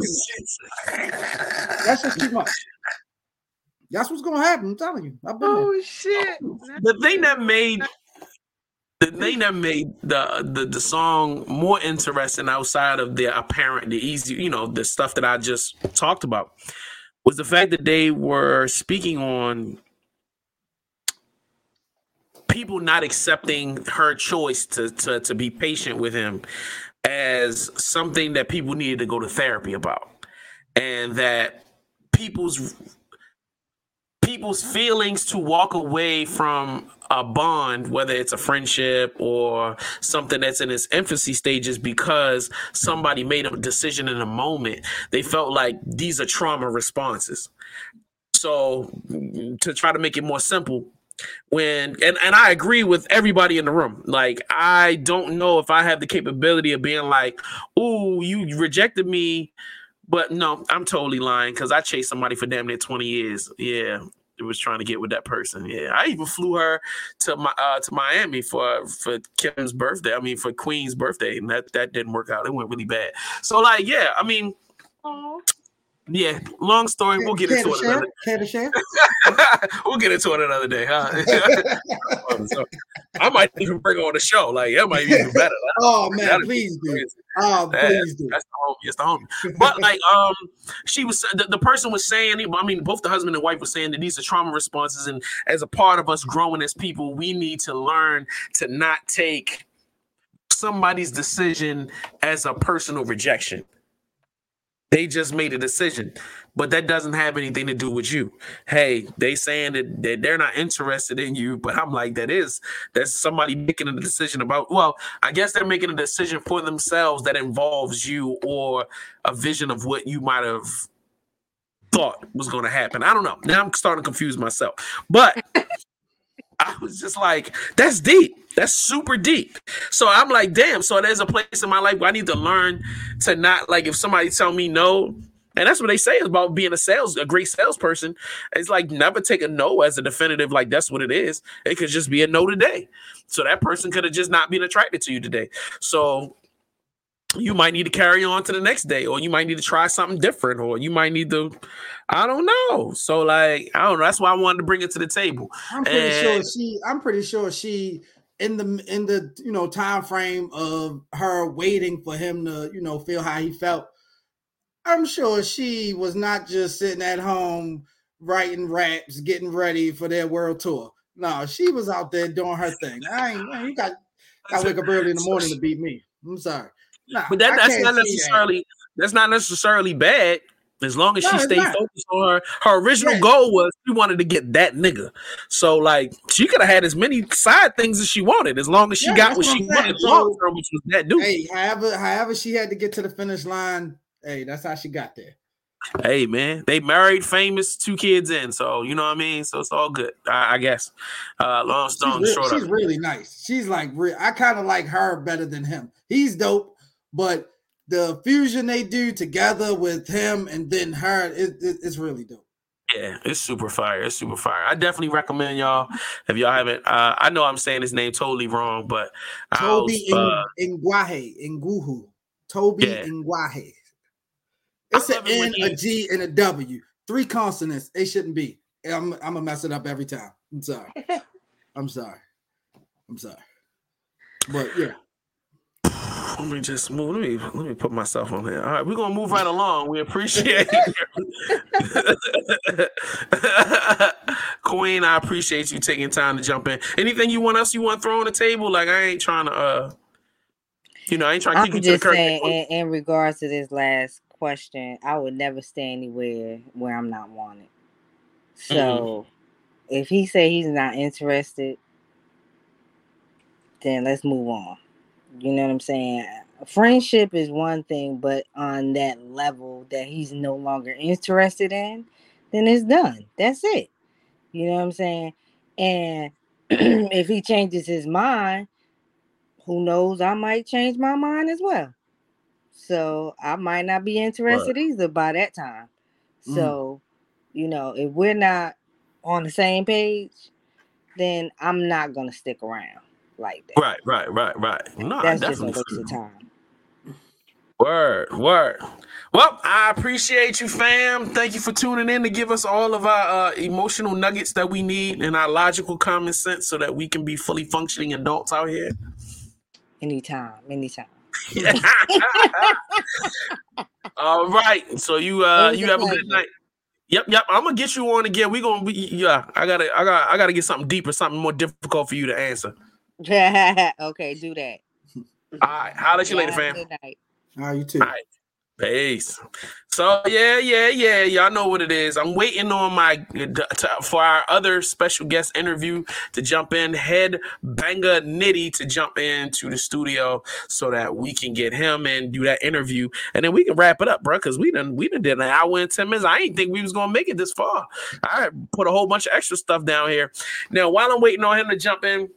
[SPEAKER 4] [LAUGHS] That's just too much. That's what's gonna happen. I'm telling you. I've been there.
[SPEAKER 3] Oh shit!
[SPEAKER 1] the thing that made the thing that made the, the the song more interesting outside of the apparent the easy you know the stuff that i just talked about was the fact that they were speaking on people not accepting her choice to to, to be patient with him as something that people needed to go to therapy about and that people's people's feelings to walk away from a bond, whether it's a friendship or something that's in its infancy stages, because somebody made a decision in a moment, they felt like these are trauma responses. So, to try to make it more simple, when and, and I agree with everybody in the room. Like, I don't know if I have the capability of being like, "Ooh, you rejected me." But no, I'm totally lying because I chased somebody for damn near 20 years. Yeah, it was trying to get with that person. Yeah, I even flew her to my uh, to Miami for for Kim's birthday. I mean, for Queen's birthday, and that that didn't work out. It went really bad. So like, yeah, I mean, yeah. Long story. We'll get into it another.
[SPEAKER 4] Care to share? [LAUGHS]
[SPEAKER 1] we'll get into it another day, huh? [LAUGHS] [LAUGHS] I might even bring on the show. Like, that might be even better.
[SPEAKER 4] Oh man,
[SPEAKER 1] That'd
[SPEAKER 4] please do. Oh,
[SPEAKER 1] That-
[SPEAKER 4] please do.
[SPEAKER 1] That's the homie. It's the homie. But like, um, she was the, the person was saying. I mean, both the husband and wife were saying that these are trauma responses, and as a part of us growing as people, we need to learn to not take somebody's decision as a personal rejection. They just made a decision, but that doesn't have anything to do with you. Hey, they saying that, that they're not interested in you, but I'm like, that is that's somebody making a decision about. Well, I guess they're making a decision for themselves that involves you or a vision of what you might have thought was going to happen. I don't know. Now I'm starting to confuse myself, but I was just like, that's deep. That's super deep. So I'm like, damn. So there's a place in my life where I need to learn to not like if somebody tell me no, and that's what they say about being a sales, a great salesperson. It's like never take a no as a definitive, like that's what it is. It could just be a no today. So that person could have just not been attracted to you today. So you might need to carry on to the next day, or you might need to try something different, or you might need to, I don't know. So like, I don't know. That's why I wanted to bring it to the table.
[SPEAKER 4] I'm pretty sure she. I'm pretty sure she in the in the you know time frame of her waiting for him to you know feel how he felt. I'm sure she was not just sitting at home writing raps, getting ready for their world tour. No, she was out there doing her thing. I ain't. You got. I wake up early in the morning to beat me. I'm sorry. Nah,
[SPEAKER 1] But that, that's not
[SPEAKER 4] see that.
[SPEAKER 1] necessarily that's not necessarily bad. As long as
[SPEAKER 4] No,
[SPEAKER 1] she stayed
[SPEAKER 4] not.
[SPEAKER 1] focused on her, her original
[SPEAKER 4] Yeah.
[SPEAKER 1] goal was she wanted to get that nigga. So like she could have had as many side things as she wanted, as long as she
[SPEAKER 4] Yeah,
[SPEAKER 1] got what
[SPEAKER 4] what
[SPEAKER 1] she wanted long term, which was that dude. Hey.
[SPEAKER 4] However, however she had to get to the finish line. Hey, that's how she got there.
[SPEAKER 1] Hey man, they married, famous, two kids in. So you know what I mean. So it's all good, I, I guess. Uh, long
[SPEAKER 4] She's, re-
[SPEAKER 1] short.
[SPEAKER 4] she's really nice. She's like, I kind of like her better than him. He's dope, but the fusion they do together with him and then her, it, it- it's really dope.
[SPEAKER 1] Yeah, it's super fire. It's super fire. I definitely recommend y'all if y'all haven't. Uh, I know I'm saying his name totally wrong, but I'll,
[SPEAKER 4] Toby
[SPEAKER 1] uh,
[SPEAKER 4] Ngwahe, Nguhu. Toby
[SPEAKER 1] Yeah.
[SPEAKER 4] Ngwahe. It's
[SPEAKER 1] I
[SPEAKER 4] an
[SPEAKER 1] love it when
[SPEAKER 4] N, a and a W. Three consonants. It shouldn't be. I'm, I'm gonna mess it up every time. I'm sorry. [LAUGHS] I'm sorry. I'm sorry. But yeah,
[SPEAKER 1] let me just move. Let me let me put myself on here. All right, we're gonna move right along. We appreciate [LAUGHS] Queen. I appreciate you taking time to jump in. Anything you want us you want to throw on the table? Like I ain't trying to uh you know, I ain't trying to
[SPEAKER 6] I'm
[SPEAKER 1] keep you to the
[SPEAKER 6] just
[SPEAKER 1] curtain.
[SPEAKER 6] saying, in, in regards to this last question, I would never stay anywhere where I'm not wanted.
[SPEAKER 1] Mm-hmm.
[SPEAKER 6] So, if he say he's not interested, then let's move on. You know what I'm saying? Friendship is one thing, but on that level that he's no longer interested in, then it's done. That's it. You know what I'm saying? And [CLEARS THROAT] if he changes his mind, who knows? I might change my mind as well. So I might not be interested either by that time.
[SPEAKER 4] Mm.
[SPEAKER 6] So, you know, if we're not on the same page, then I'm not gonna stick around like that.
[SPEAKER 1] Right, right, right, right. No, I
[SPEAKER 6] That's just a
[SPEAKER 1] definitely
[SPEAKER 6] waste of time.
[SPEAKER 1] Word, word. Well, I appreciate you, fam. Thank you for tuning in to give us all of our uh, emotional nuggets that we need and our logical common sense so that we can be fully functioning adults out here.
[SPEAKER 6] Anytime, anytime. [LAUGHS]
[SPEAKER 1] all right. So you [LAUGHS] uh you have a good night. Yep, yep. I'm gonna get you on again. We gonna be yeah. I gotta I got to I gotta get something deeper, something more difficult for you to answer. [LAUGHS]
[SPEAKER 6] okay, do that.
[SPEAKER 1] All right. Holler at you later,
[SPEAKER 6] Y'all have
[SPEAKER 1] fam.
[SPEAKER 6] Good night.
[SPEAKER 4] All right, you too.
[SPEAKER 1] All right. Peace. So yeah, yeah, yeah. Y'all know what it is. I'm waiting on my to, for our other special guest interview to jump in. Head banger Nitty to jump into the studio so that we can get him and do that interview, and then we can wrap it up, bro. Because we done we done did an hour and ten minutes. I didn't think we was gonna make it this far. I put a whole bunch of extra stuff down here. Now while I'm waiting on him to jump in.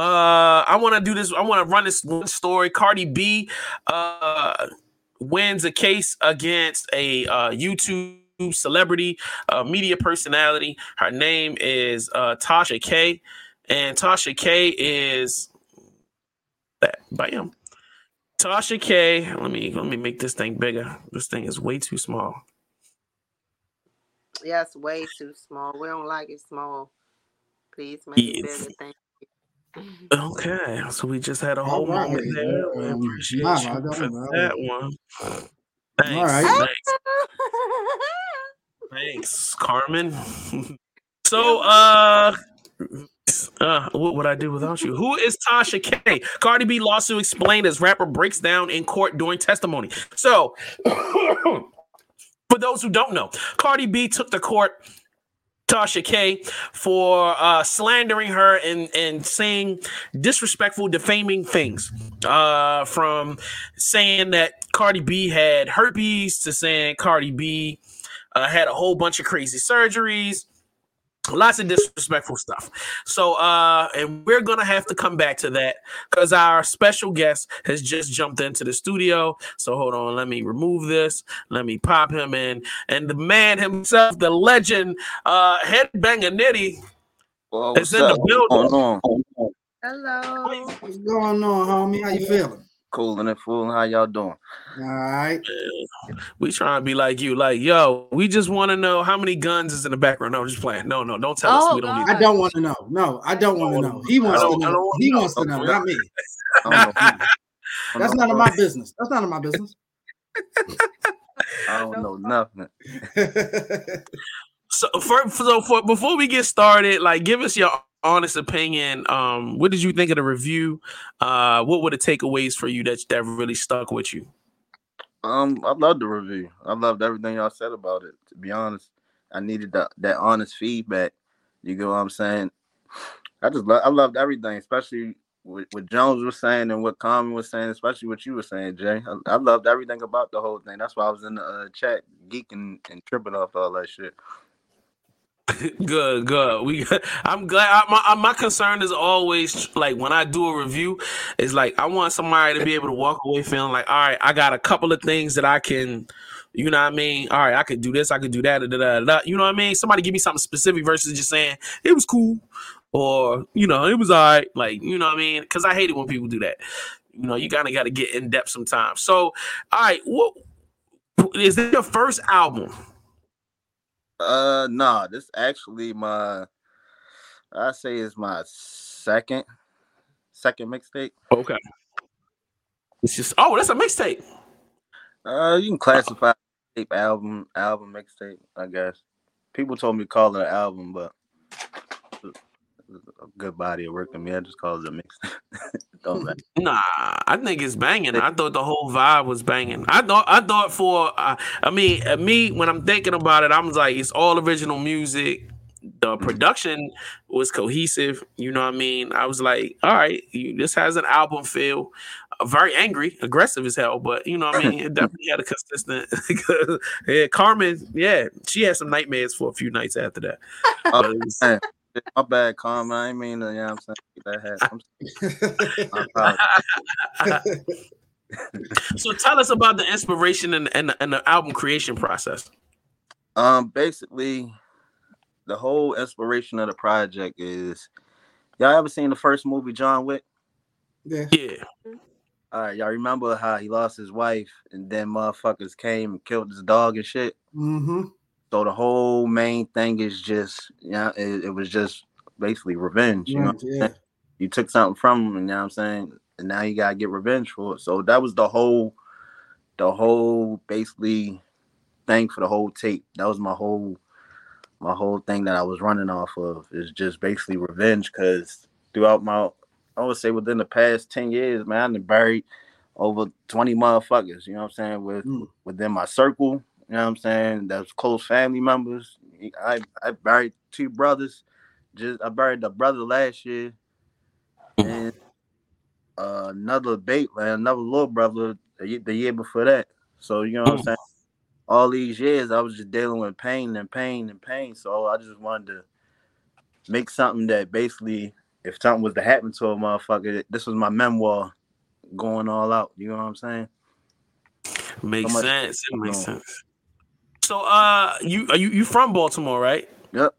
[SPEAKER 1] Uh, I want to do this. I want to run this one story. Cardi B, uh, wins a case against a uh, YouTube celebrity, uh, media personality. Her name is uh, Tasha K, and Tasha K is that bam. Tasha K. Let me let me make this thing bigger. This thing is way too small.
[SPEAKER 3] Yes, way too small. We don't like it small. Please make it bigger. Thank.
[SPEAKER 1] Okay, so we just had a whole
[SPEAKER 4] All right.
[SPEAKER 1] moment there. We
[SPEAKER 4] Um,
[SPEAKER 1] appreciate
[SPEAKER 4] nah,
[SPEAKER 1] you for
[SPEAKER 4] know.
[SPEAKER 1] that one. Thanks,
[SPEAKER 4] All right.
[SPEAKER 1] thanks. Thanks, Carmen. [LAUGHS] so, uh, uh, what would I do without you? Who is Tasha K? Cardi B lawsuit explained as rapper breaks down in court during testimony. So, [COUGHS] for those who don't know, Cardi B took the court Tasha K for uh, slandering her and, and saying disrespectful, defaming things. Uh, from saying that Cardi B had herpes to saying Cardi B uh, had a whole bunch of crazy surgeries. Lots of disrespectful stuff. So, uh, and we're gonna have to come back to that because our special guest has just jumped into the studio. So, hold on, let me remove this. Let me pop him in, and the man himself, the legend, uh, headbanger Nitty,
[SPEAKER 7] Well,
[SPEAKER 1] is
[SPEAKER 7] what's
[SPEAKER 1] in the
[SPEAKER 7] up? What's
[SPEAKER 1] building.
[SPEAKER 7] going on?
[SPEAKER 3] Hello.
[SPEAKER 4] What's going on, homie? How you feeling?
[SPEAKER 7] Cooling and fooling. How y'all doing?
[SPEAKER 4] All right.
[SPEAKER 1] We trying to be like you, like yo. We just want to know how many guns is in the background. No, I'm just playing. No, no, don't tell us.
[SPEAKER 3] Oh,
[SPEAKER 1] We don't need
[SPEAKER 4] I don't want to know. No, I don't want to know. He wants to
[SPEAKER 1] don't- [LAUGHS] I don't
[SPEAKER 4] know. He wants to know, not me.
[SPEAKER 7] I don't know. I
[SPEAKER 4] That's none of my business. That's none of my business.
[SPEAKER 7] I don't know nothing. [LAUGHS]
[SPEAKER 1] So for so for before we get started, like give us your honest opinion. Um, what did you think of the review? Uh, what were the takeaways for you that that really stuck with you?
[SPEAKER 7] Um, I loved the review. I loved everything y'all said about it. To be honest, I needed that that honest feedback. You get what I'm saying? I just lo- I loved everything, especially what, Jones was saying and what Carmen was saying, especially what you were saying, Jay. I, I loved everything about the whole thing. That's why I was in the uh, chat geeking and tripping off all that shit. [LAUGHS]
[SPEAKER 1] good, good. We, [LAUGHS] I'm glad. I, my my concern is always like when I do a review, is like I want somebody to be able to walk away feeling like, all right, I got a couple of things that I can. You know what I mean? All right, I could do this, I could do that, da, da, da, you know what I mean? Somebody give me something specific versus just saying it was cool or you know it was all right. Like you know what I mean? Because I hate it when people do that. You know, you kind of got to get in depth sometimes. So, all right, what is this your first album?
[SPEAKER 7] Uh, nah, this actually my, I say is my second, second mixtape.
[SPEAKER 1] Okay. It's just oh, that's a mixtape.
[SPEAKER 7] Uh, you can classify tape album, album mixtape. I guess people told me to call it an album, but a good body of work to me. I just call it a. Don't [LAUGHS] matter. [LAUGHS]
[SPEAKER 1] Nah, I think it's banging. I thought the whole vibe was banging. I thought, I thought for, uh, I mean, uh, me when I'm thinking about it, I'm like, it's all original music. The production was cohesive. You know what I mean? I was like, all right, you, this has an album feel. Uh, very angry, aggressive as hell, but you know what I mean? It definitely had a consistent. [LAUGHS] yeah, Carmen, yeah, she had some nightmares for a few nights after that.
[SPEAKER 7] Oh,
[SPEAKER 1] But it was-
[SPEAKER 7] man. My bad, Carmen. I ain't mean to, you know what I'm saying? Get that hat. I'm, [LAUGHS]
[SPEAKER 1] so tell us about the inspiration and, and, and the album creation process.
[SPEAKER 7] Um, basically, the whole inspiration of the project is y'all ever seen the first movie John Wick?
[SPEAKER 4] Yeah.
[SPEAKER 1] Yeah.
[SPEAKER 7] All right, y'all remember how he lost his wife and then motherfuckers came and killed his dog and shit.
[SPEAKER 4] Mm-hmm.
[SPEAKER 7] So the whole main thing is just, yeah, you know, it, it was just basically revenge. You know, I'm
[SPEAKER 4] yeah.
[SPEAKER 7] saying? you took something from him, you know what I'm saying, and now you gotta get revenge for it. So that was the whole, the whole basically thing for the whole tape. That was my whole, my whole thing that I was running off of is just basically revenge. Because throughout my, I would say within the past ten years, man, I done buried over twenty motherfuckers. You know what I'm saying with
[SPEAKER 4] Mm.
[SPEAKER 7] within my circle. You know what I'm saying? That's close family members. I I buried two brothers. Just I buried the brother last year, and uh, another bait man, another little brother the year, before that. So you know what I'm saying? All these years I was just dealing with pain and pain and pain. So I just wanted to make something that basically, if something was to happen to a motherfucker, this was my memoir going all out. You know what I'm saying?
[SPEAKER 1] Makes
[SPEAKER 7] much-
[SPEAKER 1] sense. It makes sense. So uh you are you you from Baltimore, right?
[SPEAKER 7] Yep.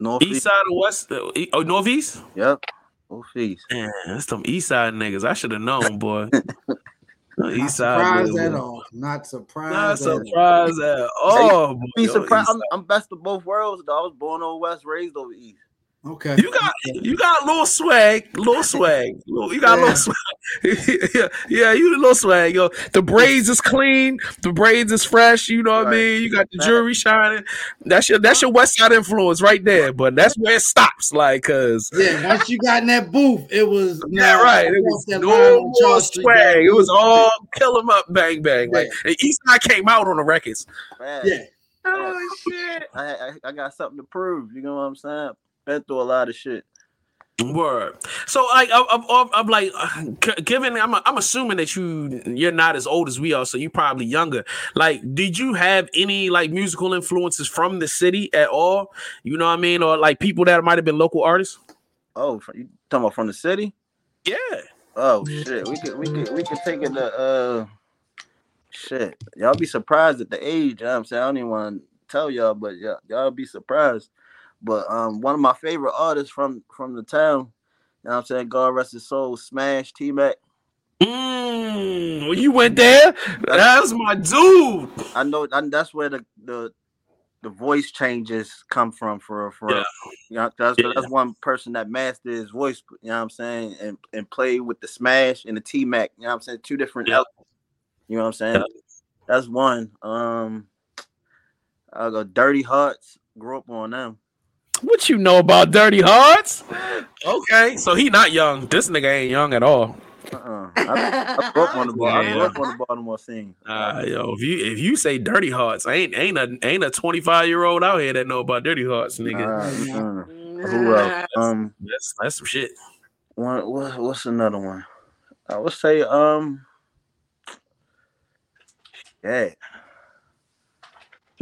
[SPEAKER 7] North
[SPEAKER 1] East side or west? uh, Oh, northeast?
[SPEAKER 7] Yep. North East.
[SPEAKER 1] Yeah, that's them east side niggas. I should have known, [LAUGHS] boy.
[SPEAKER 4] Not
[SPEAKER 1] east side.
[SPEAKER 4] surprised at all. Not
[SPEAKER 1] Not
[SPEAKER 4] surprised. at all.
[SPEAKER 1] surprised at all. boy.
[SPEAKER 7] Be surprised. I'm, I'm best of both worlds. Though. I was born over west, raised over east.
[SPEAKER 4] Okay.
[SPEAKER 1] You got you got a little swag, little [LAUGHS] swag. You got a little swag. [LAUGHS] yeah, yeah, you a little swag. Yo, the braids is clean, the braids is fresh. You know what I mean. You got the jewelry shining. That's your that's your West Side influence right there. But that's where it stops. Like, cause
[SPEAKER 4] Yeah, once you got in that booth, it was
[SPEAKER 1] yeah,
[SPEAKER 4] now
[SPEAKER 1] right. It was
[SPEAKER 4] that
[SPEAKER 1] no more swag.
[SPEAKER 4] that
[SPEAKER 1] It was
[SPEAKER 4] booth.
[SPEAKER 1] all kill 'em up, bang bang. Like and East Side came out on the records.
[SPEAKER 7] Man,
[SPEAKER 4] Yeah.
[SPEAKER 1] Oh shit.
[SPEAKER 7] I, I I got something to prove. You know what I'm saying? Been through a lot of shit.
[SPEAKER 1] Word. So like I'm, I'm, I'm like, uh, given I'm, I'm assuming that you you're not as old as we are, so you're probably younger. Like, did you have any like musical influences from the city at all? You know what I mean, or like people that might have been local artists?
[SPEAKER 7] Oh, you talking about from the city?
[SPEAKER 1] Yeah.
[SPEAKER 7] Oh shit, we could we could we could take it to uh shit. Y'all be surprised at the age. You know I'm saying I don't even want to tell y'all, but y'all, y'all be surprised. But um, one of my favorite artists from from the town, you know what I'm saying, God rest his soul, Smash T Mac.
[SPEAKER 1] Mm, you went there, that's my dude.
[SPEAKER 7] I know and that's where the the the voice changes come from for for
[SPEAKER 1] Yeah.
[SPEAKER 7] you know, that's
[SPEAKER 1] Yeah.
[SPEAKER 7] that's one person that mastered his voice, you know what I'm saying, and and played with the Smash and the T Mac, you know what I'm saying, two different
[SPEAKER 1] Yeah.
[SPEAKER 7] elements. You know what I'm saying?
[SPEAKER 1] Yeah.
[SPEAKER 7] That's one. Um I go Dirty Hearts, grew up on them.
[SPEAKER 1] What you know about Dirty Hearts? Okay, so he not young. This nigga ain't young at all.
[SPEAKER 7] Uh-uh. I, I grew up on the Bal- I grew
[SPEAKER 1] Yeah.
[SPEAKER 7] up on the Baltimore scene.
[SPEAKER 1] Uh, yo, if you if you say Dirty Hearts, ain't ain't a ain't a twenty five year old out here that know about Dirty Hearts, nigga.
[SPEAKER 7] Uh, uh, who else? Um
[SPEAKER 1] That's that's some shit.
[SPEAKER 7] one what, what's another one? I would say um yeah.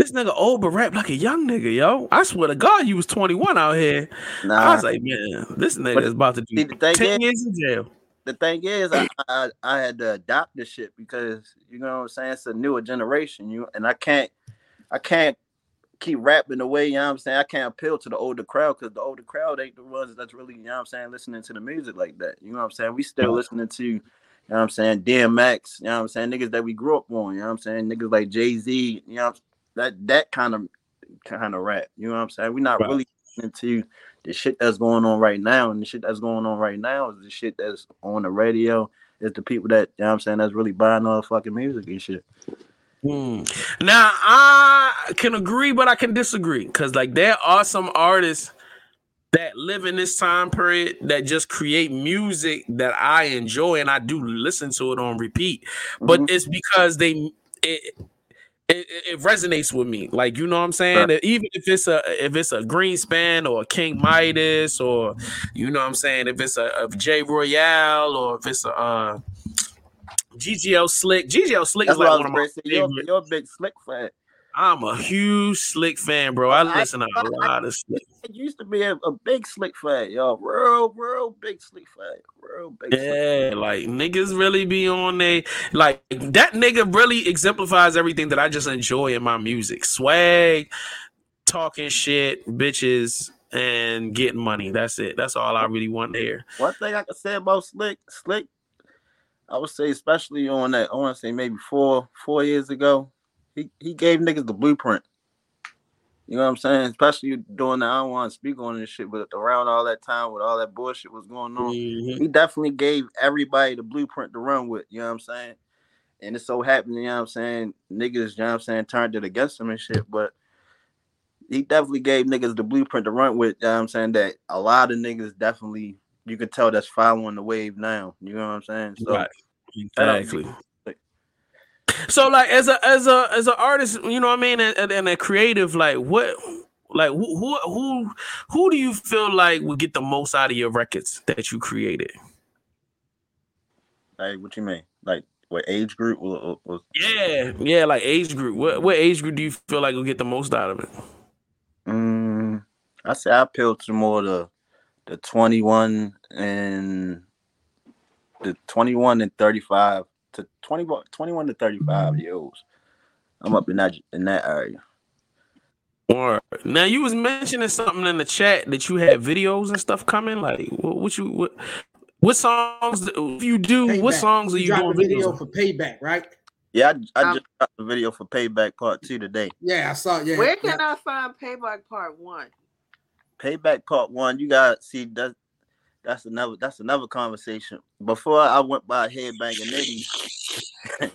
[SPEAKER 1] This nigga old but rap like a young nigga, yo. I swear to God, you was 21 out here.
[SPEAKER 7] Nah.
[SPEAKER 1] I was like, man, this nigga
[SPEAKER 7] But
[SPEAKER 1] is about to do
[SPEAKER 7] the
[SPEAKER 1] 10
[SPEAKER 7] is-
[SPEAKER 1] years in jail.
[SPEAKER 7] the thing is, I, I I had to adopt this shit because you know what I'm saying. It's a newer generation, you and I can't I can't keep rapping the way you know what I'm saying. I can't appeal to the older crowd because the older crowd ain't the ones that's really you know what I'm saying listening to the music like that. You know what I'm saying. We still listening to you know what I'm saying DMX. You know what I'm saying niggas that we grew up on. You know what I'm saying niggas like Jay Z. You know that that kind of kind of rap. You know what I'm saying. We're not
[SPEAKER 1] Right.
[SPEAKER 7] really into the shit that's going on right now, and the shit that's going on right now is the shit that's on the radio it's the people that you know what I'm saying that's really buying all the fucking music and shit.
[SPEAKER 1] Hmm. Now I can agree, but I can disagree because like there are some artists that live in this time period that just create music that I enjoy and I do listen to it on repeat. But
[SPEAKER 7] Mhm.
[SPEAKER 1] it's because they it, it, it resonates with me. Like you know what I'm saying? That Even if it's a if it's a Greenspan or a King Midas or you know what I'm saying, if it's a, a J Royale or if it's a uh GGL Slick. GGL Slick
[SPEAKER 7] That's
[SPEAKER 1] is like one of my
[SPEAKER 7] say. You're, you're a big slick fan.
[SPEAKER 1] I'm a huge Slick fan, bro. I listen to a lot of Slick.
[SPEAKER 7] I used to be a, a big slick fan, yo. Real, real big slick fan. Real big slick.
[SPEAKER 1] Yeah, like niggas really be on they like that nigga really exemplifies everything that I just enjoy in my music. Swag, talking shit, bitches, and getting money. That's it. That's all I really want to hear.
[SPEAKER 7] One thing I can say about Slick, Slick, I would say especially on that, I want to say maybe four four years ago, he he gave niggas the blueprint. You know what I'm saying? Especially during the I don't want to speak on this shit, but around all that time with all that bullshit was going on,
[SPEAKER 1] Mhm.
[SPEAKER 7] he definitely gave everybody the blueprint to run with. You know what I'm saying? And it so happened, you know what I'm saying, niggas, you know what I'm saying, turned it against him and shit, but he definitely gave niggas the blueprint to run with. You know what I'm saying? That a lot of niggas definitely you can tell that's following the wave now. You know what I'm saying? So
[SPEAKER 1] Right.
[SPEAKER 7] Out
[SPEAKER 1] Exactly. So like as a as a as an artist, you know what I mean, and, and a creative, like what like who who who who do you feel like would get the most out of your records that you created?
[SPEAKER 7] like what you mean? Like what age group
[SPEAKER 1] Yeah, yeah, like age group. What what age group do you feel like will get the most out of it?
[SPEAKER 7] mm, I say I appeal to more the the 21 and the 21 and 35 to 21 21 to 35 year olds. I'm up in that in that area.
[SPEAKER 1] Or now you was mentioning something in the chat that you had videos and stuff coming. Like what, what you what what songs if you do? What songs are
[SPEAKER 4] You
[SPEAKER 1] you doing
[SPEAKER 4] a video
[SPEAKER 1] videos?
[SPEAKER 4] for payback, right?
[SPEAKER 7] Yeah, I, I
[SPEAKER 3] Um,
[SPEAKER 7] just got the video for Payback Part Two today.
[SPEAKER 4] Yeah, I saw. Yeah.
[SPEAKER 3] Where
[SPEAKER 4] yeah.
[SPEAKER 3] can I find Payback Part One?
[SPEAKER 7] Payback Part One, you got to see that that's another that's another conversation. Before I went by Headbanger Nitty,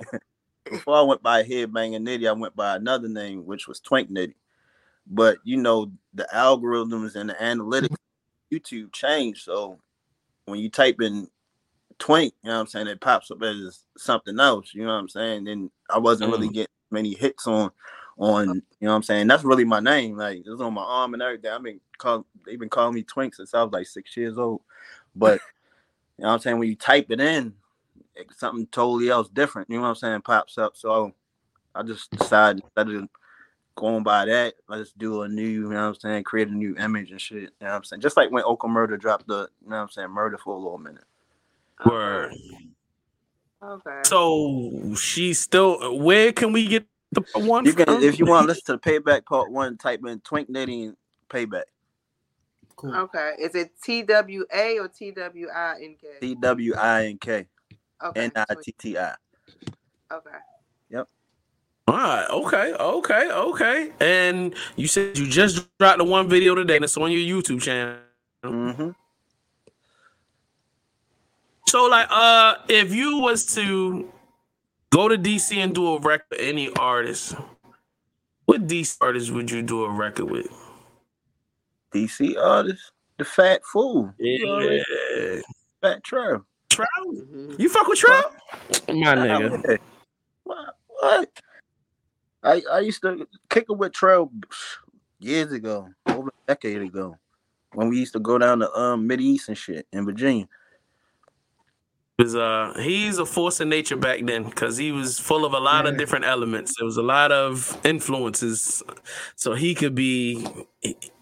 [SPEAKER 7] [LAUGHS] before I went by Headbanger Nitty, I went by another name, which was Twink Nitty. But you know, the algorithms and the analytics YouTube changed. So when you type in Twink, you know what I'm saying, it pops up as something else. You know what I'm saying? And I wasn't really mm. getting many hits on on you know what I'm saying. That's really my name. Like it's on my arm and everything. I mean, call they've been calling me Twink since I was like six years old. But you know what I'm saying, when you type it in, it's something totally else different. You know what I'm saying, pops up. So I just decided instead of going by that, let's do a new, you know what I'm saying, create a new image and shit. You know what I'm saying? Just like when Oka Murder dropped the, you know what I'm saying, murder for a little minute.
[SPEAKER 1] Word.
[SPEAKER 3] Okay.
[SPEAKER 1] So she's still. Where can we get the one?
[SPEAKER 7] You can if you want to listen to the payback part one, type in Twink Nitty and payback.
[SPEAKER 4] Cool.
[SPEAKER 3] Okay. Is it T W A or T W I N K?
[SPEAKER 7] T W I N K
[SPEAKER 3] Okay.
[SPEAKER 7] N I T T I.
[SPEAKER 3] Okay. Yep.
[SPEAKER 1] All right. Okay. Okay. Okay. And you said you just dropped the one video today, and it's on your YouTube channel.
[SPEAKER 7] Mm-hmm.
[SPEAKER 1] So, like, uh, if you was to go to DC and do a record with any artist, what DC artist would you do a record with?
[SPEAKER 7] DC artist, the Fat Fool, You
[SPEAKER 1] Yeah.
[SPEAKER 7] Fat Trel.
[SPEAKER 1] Trout?
[SPEAKER 3] Mhm.
[SPEAKER 1] You fuck with Trout? My nigga.
[SPEAKER 7] What? What? I I used to kick it with Trel years ago, over a decade ago, when we used to go down to um Mid East and shit in Virginia.
[SPEAKER 1] Was uh he's a force of nature back then because he was full of a lot of different elements. There was a lot of influences, so he could be,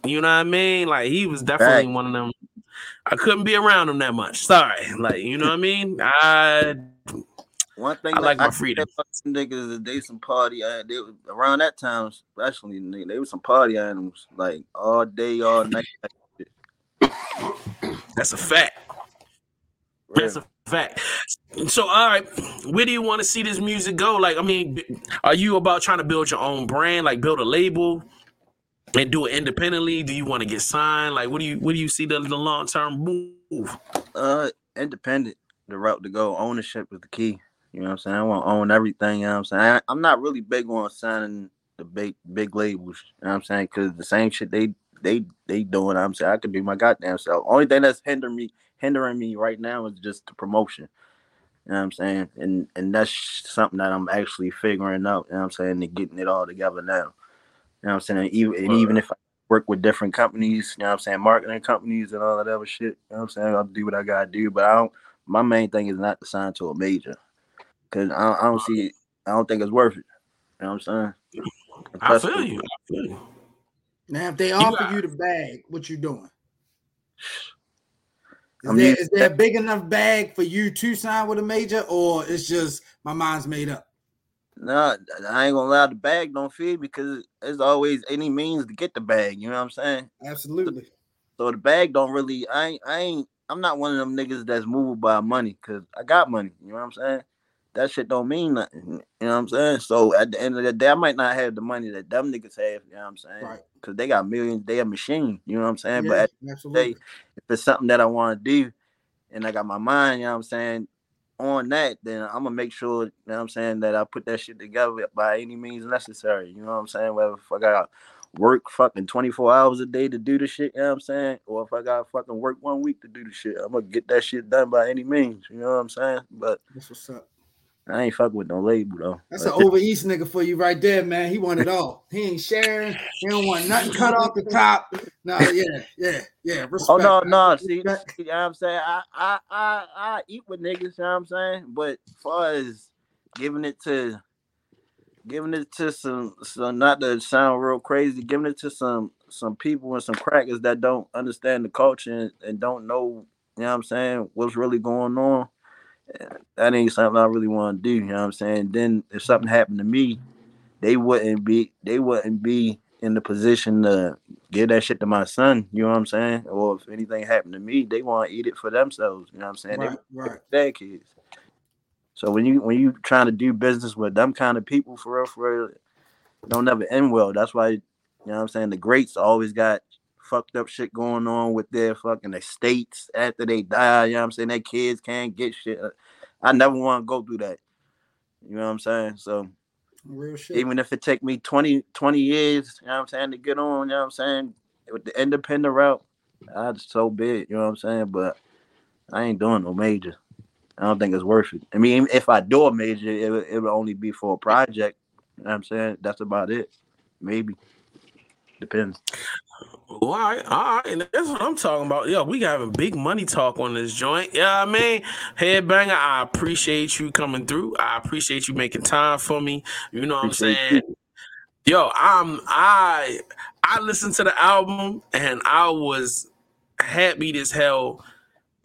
[SPEAKER 1] you know what I mean? Like he was definitely
[SPEAKER 7] Right.
[SPEAKER 1] one of them. I couldn't be around him that much. Sorry, like you know what I mean? I
[SPEAKER 7] One thing
[SPEAKER 1] I like my
[SPEAKER 7] can
[SPEAKER 1] freedom.
[SPEAKER 7] some niggas they some party. Uh, they was- around that time, especially nigga, they were some party animals, like all day, all night.
[SPEAKER 1] that's a fact. That's a fact. So, all right, where do you want to see this music go? Like, I mean, are you about trying to build your own brand, like build a label and do it independently? Do you want to get signed? Like, what do you what do you see the, the long term move?
[SPEAKER 7] Uh, independent. the route to go. Ownership is the key. You know what I'm saying? I want to own everything. You know what I'm saying? I, I'm not really big on signing the big big labels. You know what I'm saying? Because the same shit they they they doing. I'm saying I could do my goddamn self. Only thing that's hindering me hindering me right now is just the promotion. You know what I'm saying? And and that's something that I'm actually figuring out. You know what I'm saying? And getting it all together now. You know what I'm saying? Even and even if I work with different companies, you know what I'm saying, marketing companies and all that other shit. You know what I'm saying? I'll do what I gotta do. But I don't my main thing is not to sign to a major. Cause I, I don't see it, I don't think it's worth it. You know what I'm saying?
[SPEAKER 1] I feel you. I feel you.
[SPEAKER 4] Now, if they
[SPEAKER 1] You
[SPEAKER 4] offer
[SPEAKER 1] got-
[SPEAKER 4] you the bag, what you doing? Is,
[SPEAKER 7] I mean-
[SPEAKER 4] there, is there a big enough bag for you to sign with a major, or it's just my mind's made up?
[SPEAKER 7] No, I ain't gonna allow the bag don't feed because there's always any means to get the bag. You know what I'm saying?
[SPEAKER 4] Absolutely.
[SPEAKER 7] So the bag don't really. I ain't. I ain't. I'm not one of them niggas that's moved by money because I got money. You know what I'm saying? That shit don't mean nothing. You know what I'm saying? So at the end of the day, I might not have the money that them niggas have. You know what I'm saying?
[SPEAKER 4] Right.
[SPEAKER 7] Because they got millions. They a machine. You know what I'm saying? But
[SPEAKER 4] Yeah,
[SPEAKER 7] the
[SPEAKER 4] absolutely.
[SPEAKER 7] day, if it's something that I want to do, and I got my mind, you know what I'm saying, on that, then I'm gonna make sure, you know what I'm saying, that I put that shit together by any means necessary. You know what I'm saying? Whether if I got work fucking 24 hours a day to do the shit, you know what I'm saying? Or if I got fucking work one week to do the shit, I'm gonna get that shit done by any means. You know what I'm saying? But
[SPEAKER 4] That's what's up.
[SPEAKER 7] I ain't fucking with no label though.
[SPEAKER 4] That's
[SPEAKER 7] Like,
[SPEAKER 4] an over east nigga for you right there, man. He want it all. He ain't sharing. He don't want nothing cut off the top. No, yeah, yeah, yeah. Oh, Respect.
[SPEAKER 7] Oh no, no. See, see, you know what I'm saying? I, I I I eat with niggas, you know what I'm saying? But as far as giving it to giving it to some some not to sound real crazy, giving it to some some people and some crackers that don't understand the culture and, and don't know, you know what I'm saying, what's really going on. That ain't something I really want to do, you know what I'm saying? Then if something happened to me, they wouldn't be they wouldn't be in the position to give that shit to my son, you know what I'm saying? Or if anything happened to me, they want to eat it for themselves, you know what I'm saying? They
[SPEAKER 4] Right, right.
[SPEAKER 7] their kids. So when you when you trying to do business with them kind of people for real, for real, don't never end well. That's why you know what I'm saying. The greats always got fucked up shit going on with their fucking estates after they die. You know what I'm saying. Their kids can't get shit. Uh, I never want to go through that. You know what I'm saying. So
[SPEAKER 4] Real shit.
[SPEAKER 7] even if it take me 20, 20 years, you know what I'm saying, to get on, you know what I'm saying, with the independent route, I just so big, you know what I'm saying? But I ain't doing no major. I don't think it's worth it. I mean, if I do a major, it would, it would only be for a project. You know what I'm saying? That's about it. Maybe. Depends.
[SPEAKER 1] All right, all right, and that's what I'm talking about. Yo, we got having big money talk on this joint. Yeah, I mean, headbanger. I appreciate you coming through. I appreciate you making time for me. You know what I'm saying? Yo, I'm I I listened to the album and I was happy as hell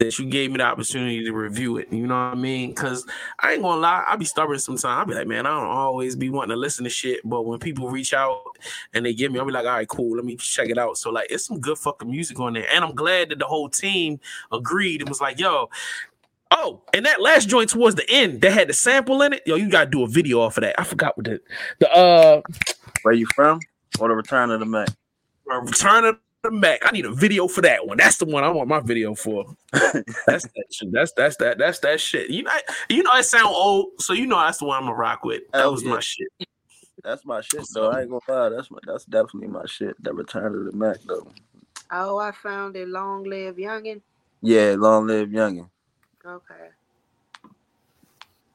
[SPEAKER 1] that you gave me the opportunity to review it. You know what I mean? Cause I ain't gonna lie, I be stubborn sometimes. I be like, man, I don't always be wanting to listen to shit, but when people reach out and they give me, I'll be like, all right, cool, let me check it out. So like, it's some good fucking music on there, and I'm glad that the whole team agreed and was like, yo. Oh, and that last joint towards the end that had the sample in it, yo, you gotta do a video off of that. I forgot what the the uh
[SPEAKER 7] Where you from? Or the return of the Mac?
[SPEAKER 1] Return of the Mac. I need a video for that one. That's the one I want my video for. [LAUGHS] that's that shit. That's that's that that's that shit. You know, you know, it sound old, so you know that's the one I'm gonna rock with. That
[SPEAKER 7] Hell
[SPEAKER 1] was
[SPEAKER 7] yeah.
[SPEAKER 1] my shit.
[SPEAKER 7] That's my shit though. I ain't gonna lie. That's my that's definitely my shit. That return of the Mac though.
[SPEAKER 3] Oh, I found it. Long live youngin.
[SPEAKER 7] Yeah, long live youngin.
[SPEAKER 3] Okay.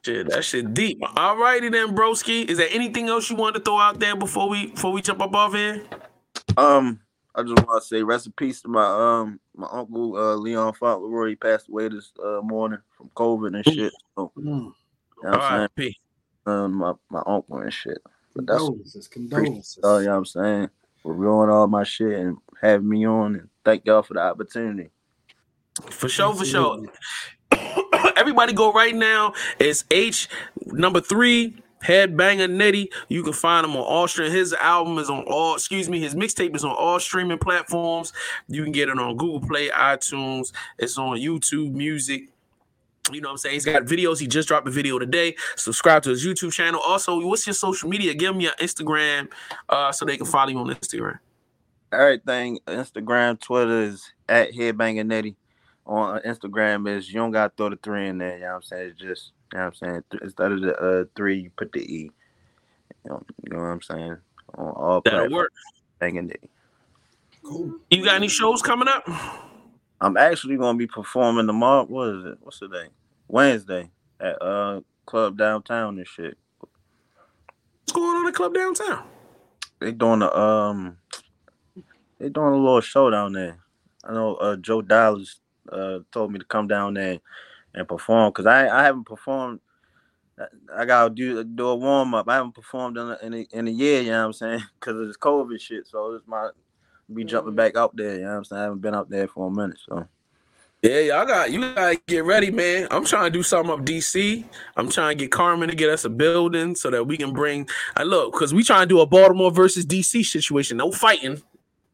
[SPEAKER 1] Shit, that shit deep. All righty then, broski. Is there anything else you want to throw out there before we before we jump up off here?
[SPEAKER 7] Um, I just want to say rest in peace to my um my uncle uh Leon Fauntleroy. He passed away this uh, morning from COVID and shit. So,
[SPEAKER 4] Mm.
[SPEAKER 7] you know what I'm saying? Um, my my uncle and shit. But that's
[SPEAKER 4] Condolences, condolences.
[SPEAKER 7] Oh, you know what I'm saying? For reviewing all my shit and having me on and thank y'all for the opportunity.
[SPEAKER 1] For sure, for sure. [COUGHS] Everybody go right now. It's H number three. Headbanger Nitty. You can find him on all stream. His album is on all, excuse me, his mixtape is on all streaming platforms. You can get it on Google Play, iTunes. It's on YouTube Music. You know what I'm saying? He's got videos. He just dropped a video today. Subscribe to his YouTube channel. Also, what's your social media? Give me your Instagram uh, so they can follow you on Instagram.
[SPEAKER 7] Everything Instagram, Twitter is at Headbanger Netty. on Instagram is you don't gotta throw the three in there. You know what I'm saying? It's just you know what I'm saying. Instead of the uh, three, you put the E. You know, you know what I'm saying? On all
[SPEAKER 1] That'll
[SPEAKER 7] platforms.
[SPEAKER 1] work.
[SPEAKER 7] Banging it.
[SPEAKER 4] Cool.
[SPEAKER 1] You got any shows coming up?
[SPEAKER 7] I'm actually gonna be performing tomorrow. What is it? What's the day? Wednesday at uh club downtown and shit.
[SPEAKER 1] What's going on at Club Downtown?
[SPEAKER 7] They doing a um they doing a little show down there. I know uh Joe Dallas uh told me to come down there and perform because I I haven't performed. I- gotta do do a warm up. I haven't performed in a, in a, in a year. You know what I'm saying? [LAUGHS] Because of this COVID shit. So it's my be jumping mm-hmm. back out there. You know what I'm saying? I haven't been out there for a minute. So
[SPEAKER 1] Yeah, y'all got you gotta get ready, man. I'm trying to do something up DC. I'm trying to get Carmen to get us a building so that we can bring. I look because we trying to do a Baltimore versus DC situation. No fighting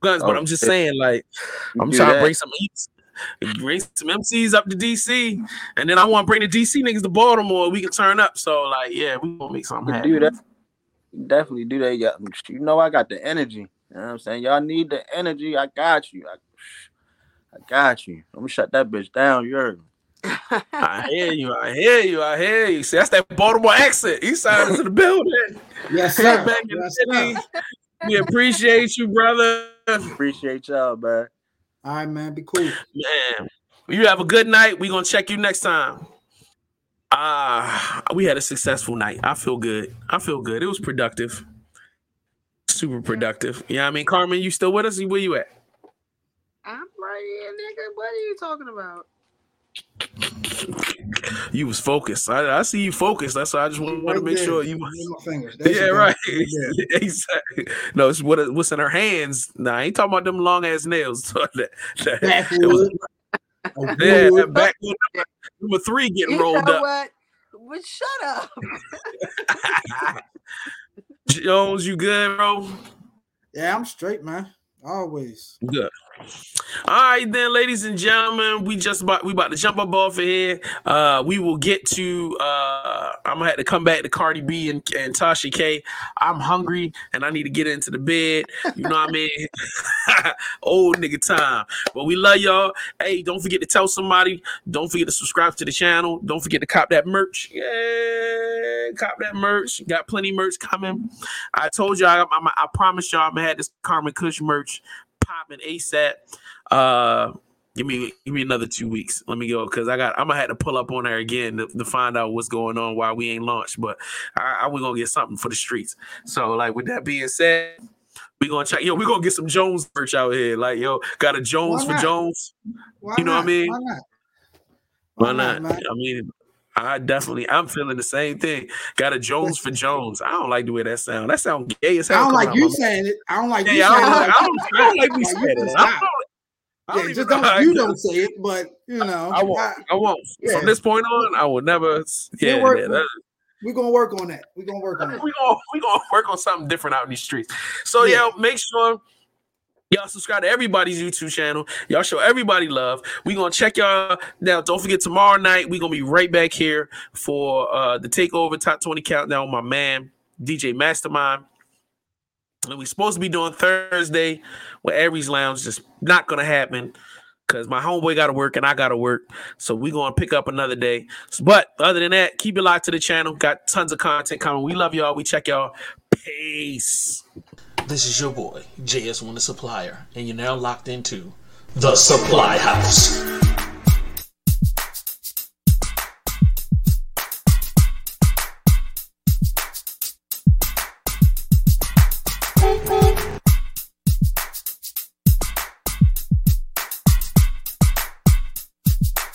[SPEAKER 1] guns, but
[SPEAKER 7] Oh,
[SPEAKER 1] I'm just
[SPEAKER 7] shit.
[SPEAKER 1] saying, like, I'm trying to bring some eats, bring some MCs up to DC, and then I want to bring the DC niggas to Baltimore. We can turn up. So, like, yeah, we gonna make something happen.
[SPEAKER 7] do that. Definitely do that. Yeah, you know I got the energy. You know what I'm saying? Y'all need the energy. I got you. I, I got you. I'm gonna shut that bitch down. You heard me.
[SPEAKER 1] I hear you. I hear you. I hear you. See, that's that Baltimore accent. He signed into the building.
[SPEAKER 4] Yes, sir.
[SPEAKER 1] back in the city.
[SPEAKER 4] sir.
[SPEAKER 1] We appreciate you, brother.
[SPEAKER 7] Appreciate y'all, man.
[SPEAKER 4] All right, man. Be cool.
[SPEAKER 1] Man, you have a good night. we going to check you next time. Ah, we had a successful night. I feel good. I feel good. It was productive. Super productive. Yeah, I mean, Carmen, you still with us? Where you at?
[SPEAKER 3] I'm right here, nigga. What are you talking about?
[SPEAKER 1] You was focused. I, I see you focused. That's why I just want, to make
[SPEAKER 4] there.
[SPEAKER 1] sure you.
[SPEAKER 4] Look my fingers.
[SPEAKER 1] Yeah, right.
[SPEAKER 4] Right [LAUGHS]
[SPEAKER 1] exactly. No, it's what what's in her hands. Nah, I ain't talking about them long ass nails. [LAUGHS] that, that, it was, [LAUGHS] yeah, that back number, number three getting
[SPEAKER 3] You
[SPEAKER 1] rolled
[SPEAKER 3] know
[SPEAKER 1] up.
[SPEAKER 3] what? But shut up.
[SPEAKER 1] Jones, you good, bro?
[SPEAKER 4] Yeah, I'm straight, man. Always.
[SPEAKER 1] Good. All right, then, ladies and gentlemen, we just about we about to jump up off of here. Uh, we will get to. Uh, I'm gonna have to come back to Cardi B and, and Tasha K. I'm hungry and I need to get into the bed. You know what I mean? [LAUGHS] Old nigga time. But we love y'all. Hey, don't forget to tell somebody. Don't forget to subscribe to the channel. Don't forget to cop that merch. Yeah, cop that merch. Got plenty merch coming. I told y'all. I, I, I promised y'all. I'm gonna have this Carmen Kush merch popping ASAP. Uh, give me give me another two weeks. Let me go because I got I'm gonna have to pull up on her again to, to find out what's going on why we ain't launched. But I, I we gonna get something for the streets. So like with that being said. We gonna check, yo. We gonna get some Jones merch out here. Like, yo, got a Jones for? Jones.
[SPEAKER 4] Why
[SPEAKER 1] You know what I mean?
[SPEAKER 4] Why not?
[SPEAKER 1] Why not?
[SPEAKER 4] man?
[SPEAKER 1] I mean, I definitely, I'm feeling the same thing. Got a Jones for Jones. I don't like the way that sound. That sound gay as hell.
[SPEAKER 4] I
[SPEAKER 1] don't
[SPEAKER 4] like you saying it. I don't like you saying
[SPEAKER 1] I don't,
[SPEAKER 4] it.
[SPEAKER 1] I don't, I don't like me
[SPEAKER 4] you
[SPEAKER 1] saying it. I don't, I don't
[SPEAKER 4] Yeah, just don't you
[SPEAKER 1] do
[SPEAKER 4] don't say it, but you know,
[SPEAKER 1] I won't.
[SPEAKER 4] I-
[SPEAKER 1] I won't.
[SPEAKER 4] Yeah.
[SPEAKER 1] From this point on, I will never. Yeah,
[SPEAKER 4] work-
[SPEAKER 1] yeah, that-
[SPEAKER 4] we're gonna work on that. We're gonna work on [LAUGHS] that.
[SPEAKER 1] we gonna we gonna work on something different out in these streets. So
[SPEAKER 4] Yeah.
[SPEAKER 1] yeah, make sure y'all subscribe to everybody's YouTube channel. Y'all show everybody love. We gonna check y'all now. Don't forget tomorrow night we gonna be right back here for uh the takeover top twenty countdown. with My man DJ Mastermind. And we supposed to be doing Thursday with Aries Lounge. Just not gonna happen because my homeboy got to work and I got to work. So we gonna pick up another day. But other than that, keep it locked to the channel. Got tons of content coming. We love y'all. We check y'all. Peace.
[SPEAKER 2] This is your boy, JS1 the Supplier, and you're now locked into The Supply House.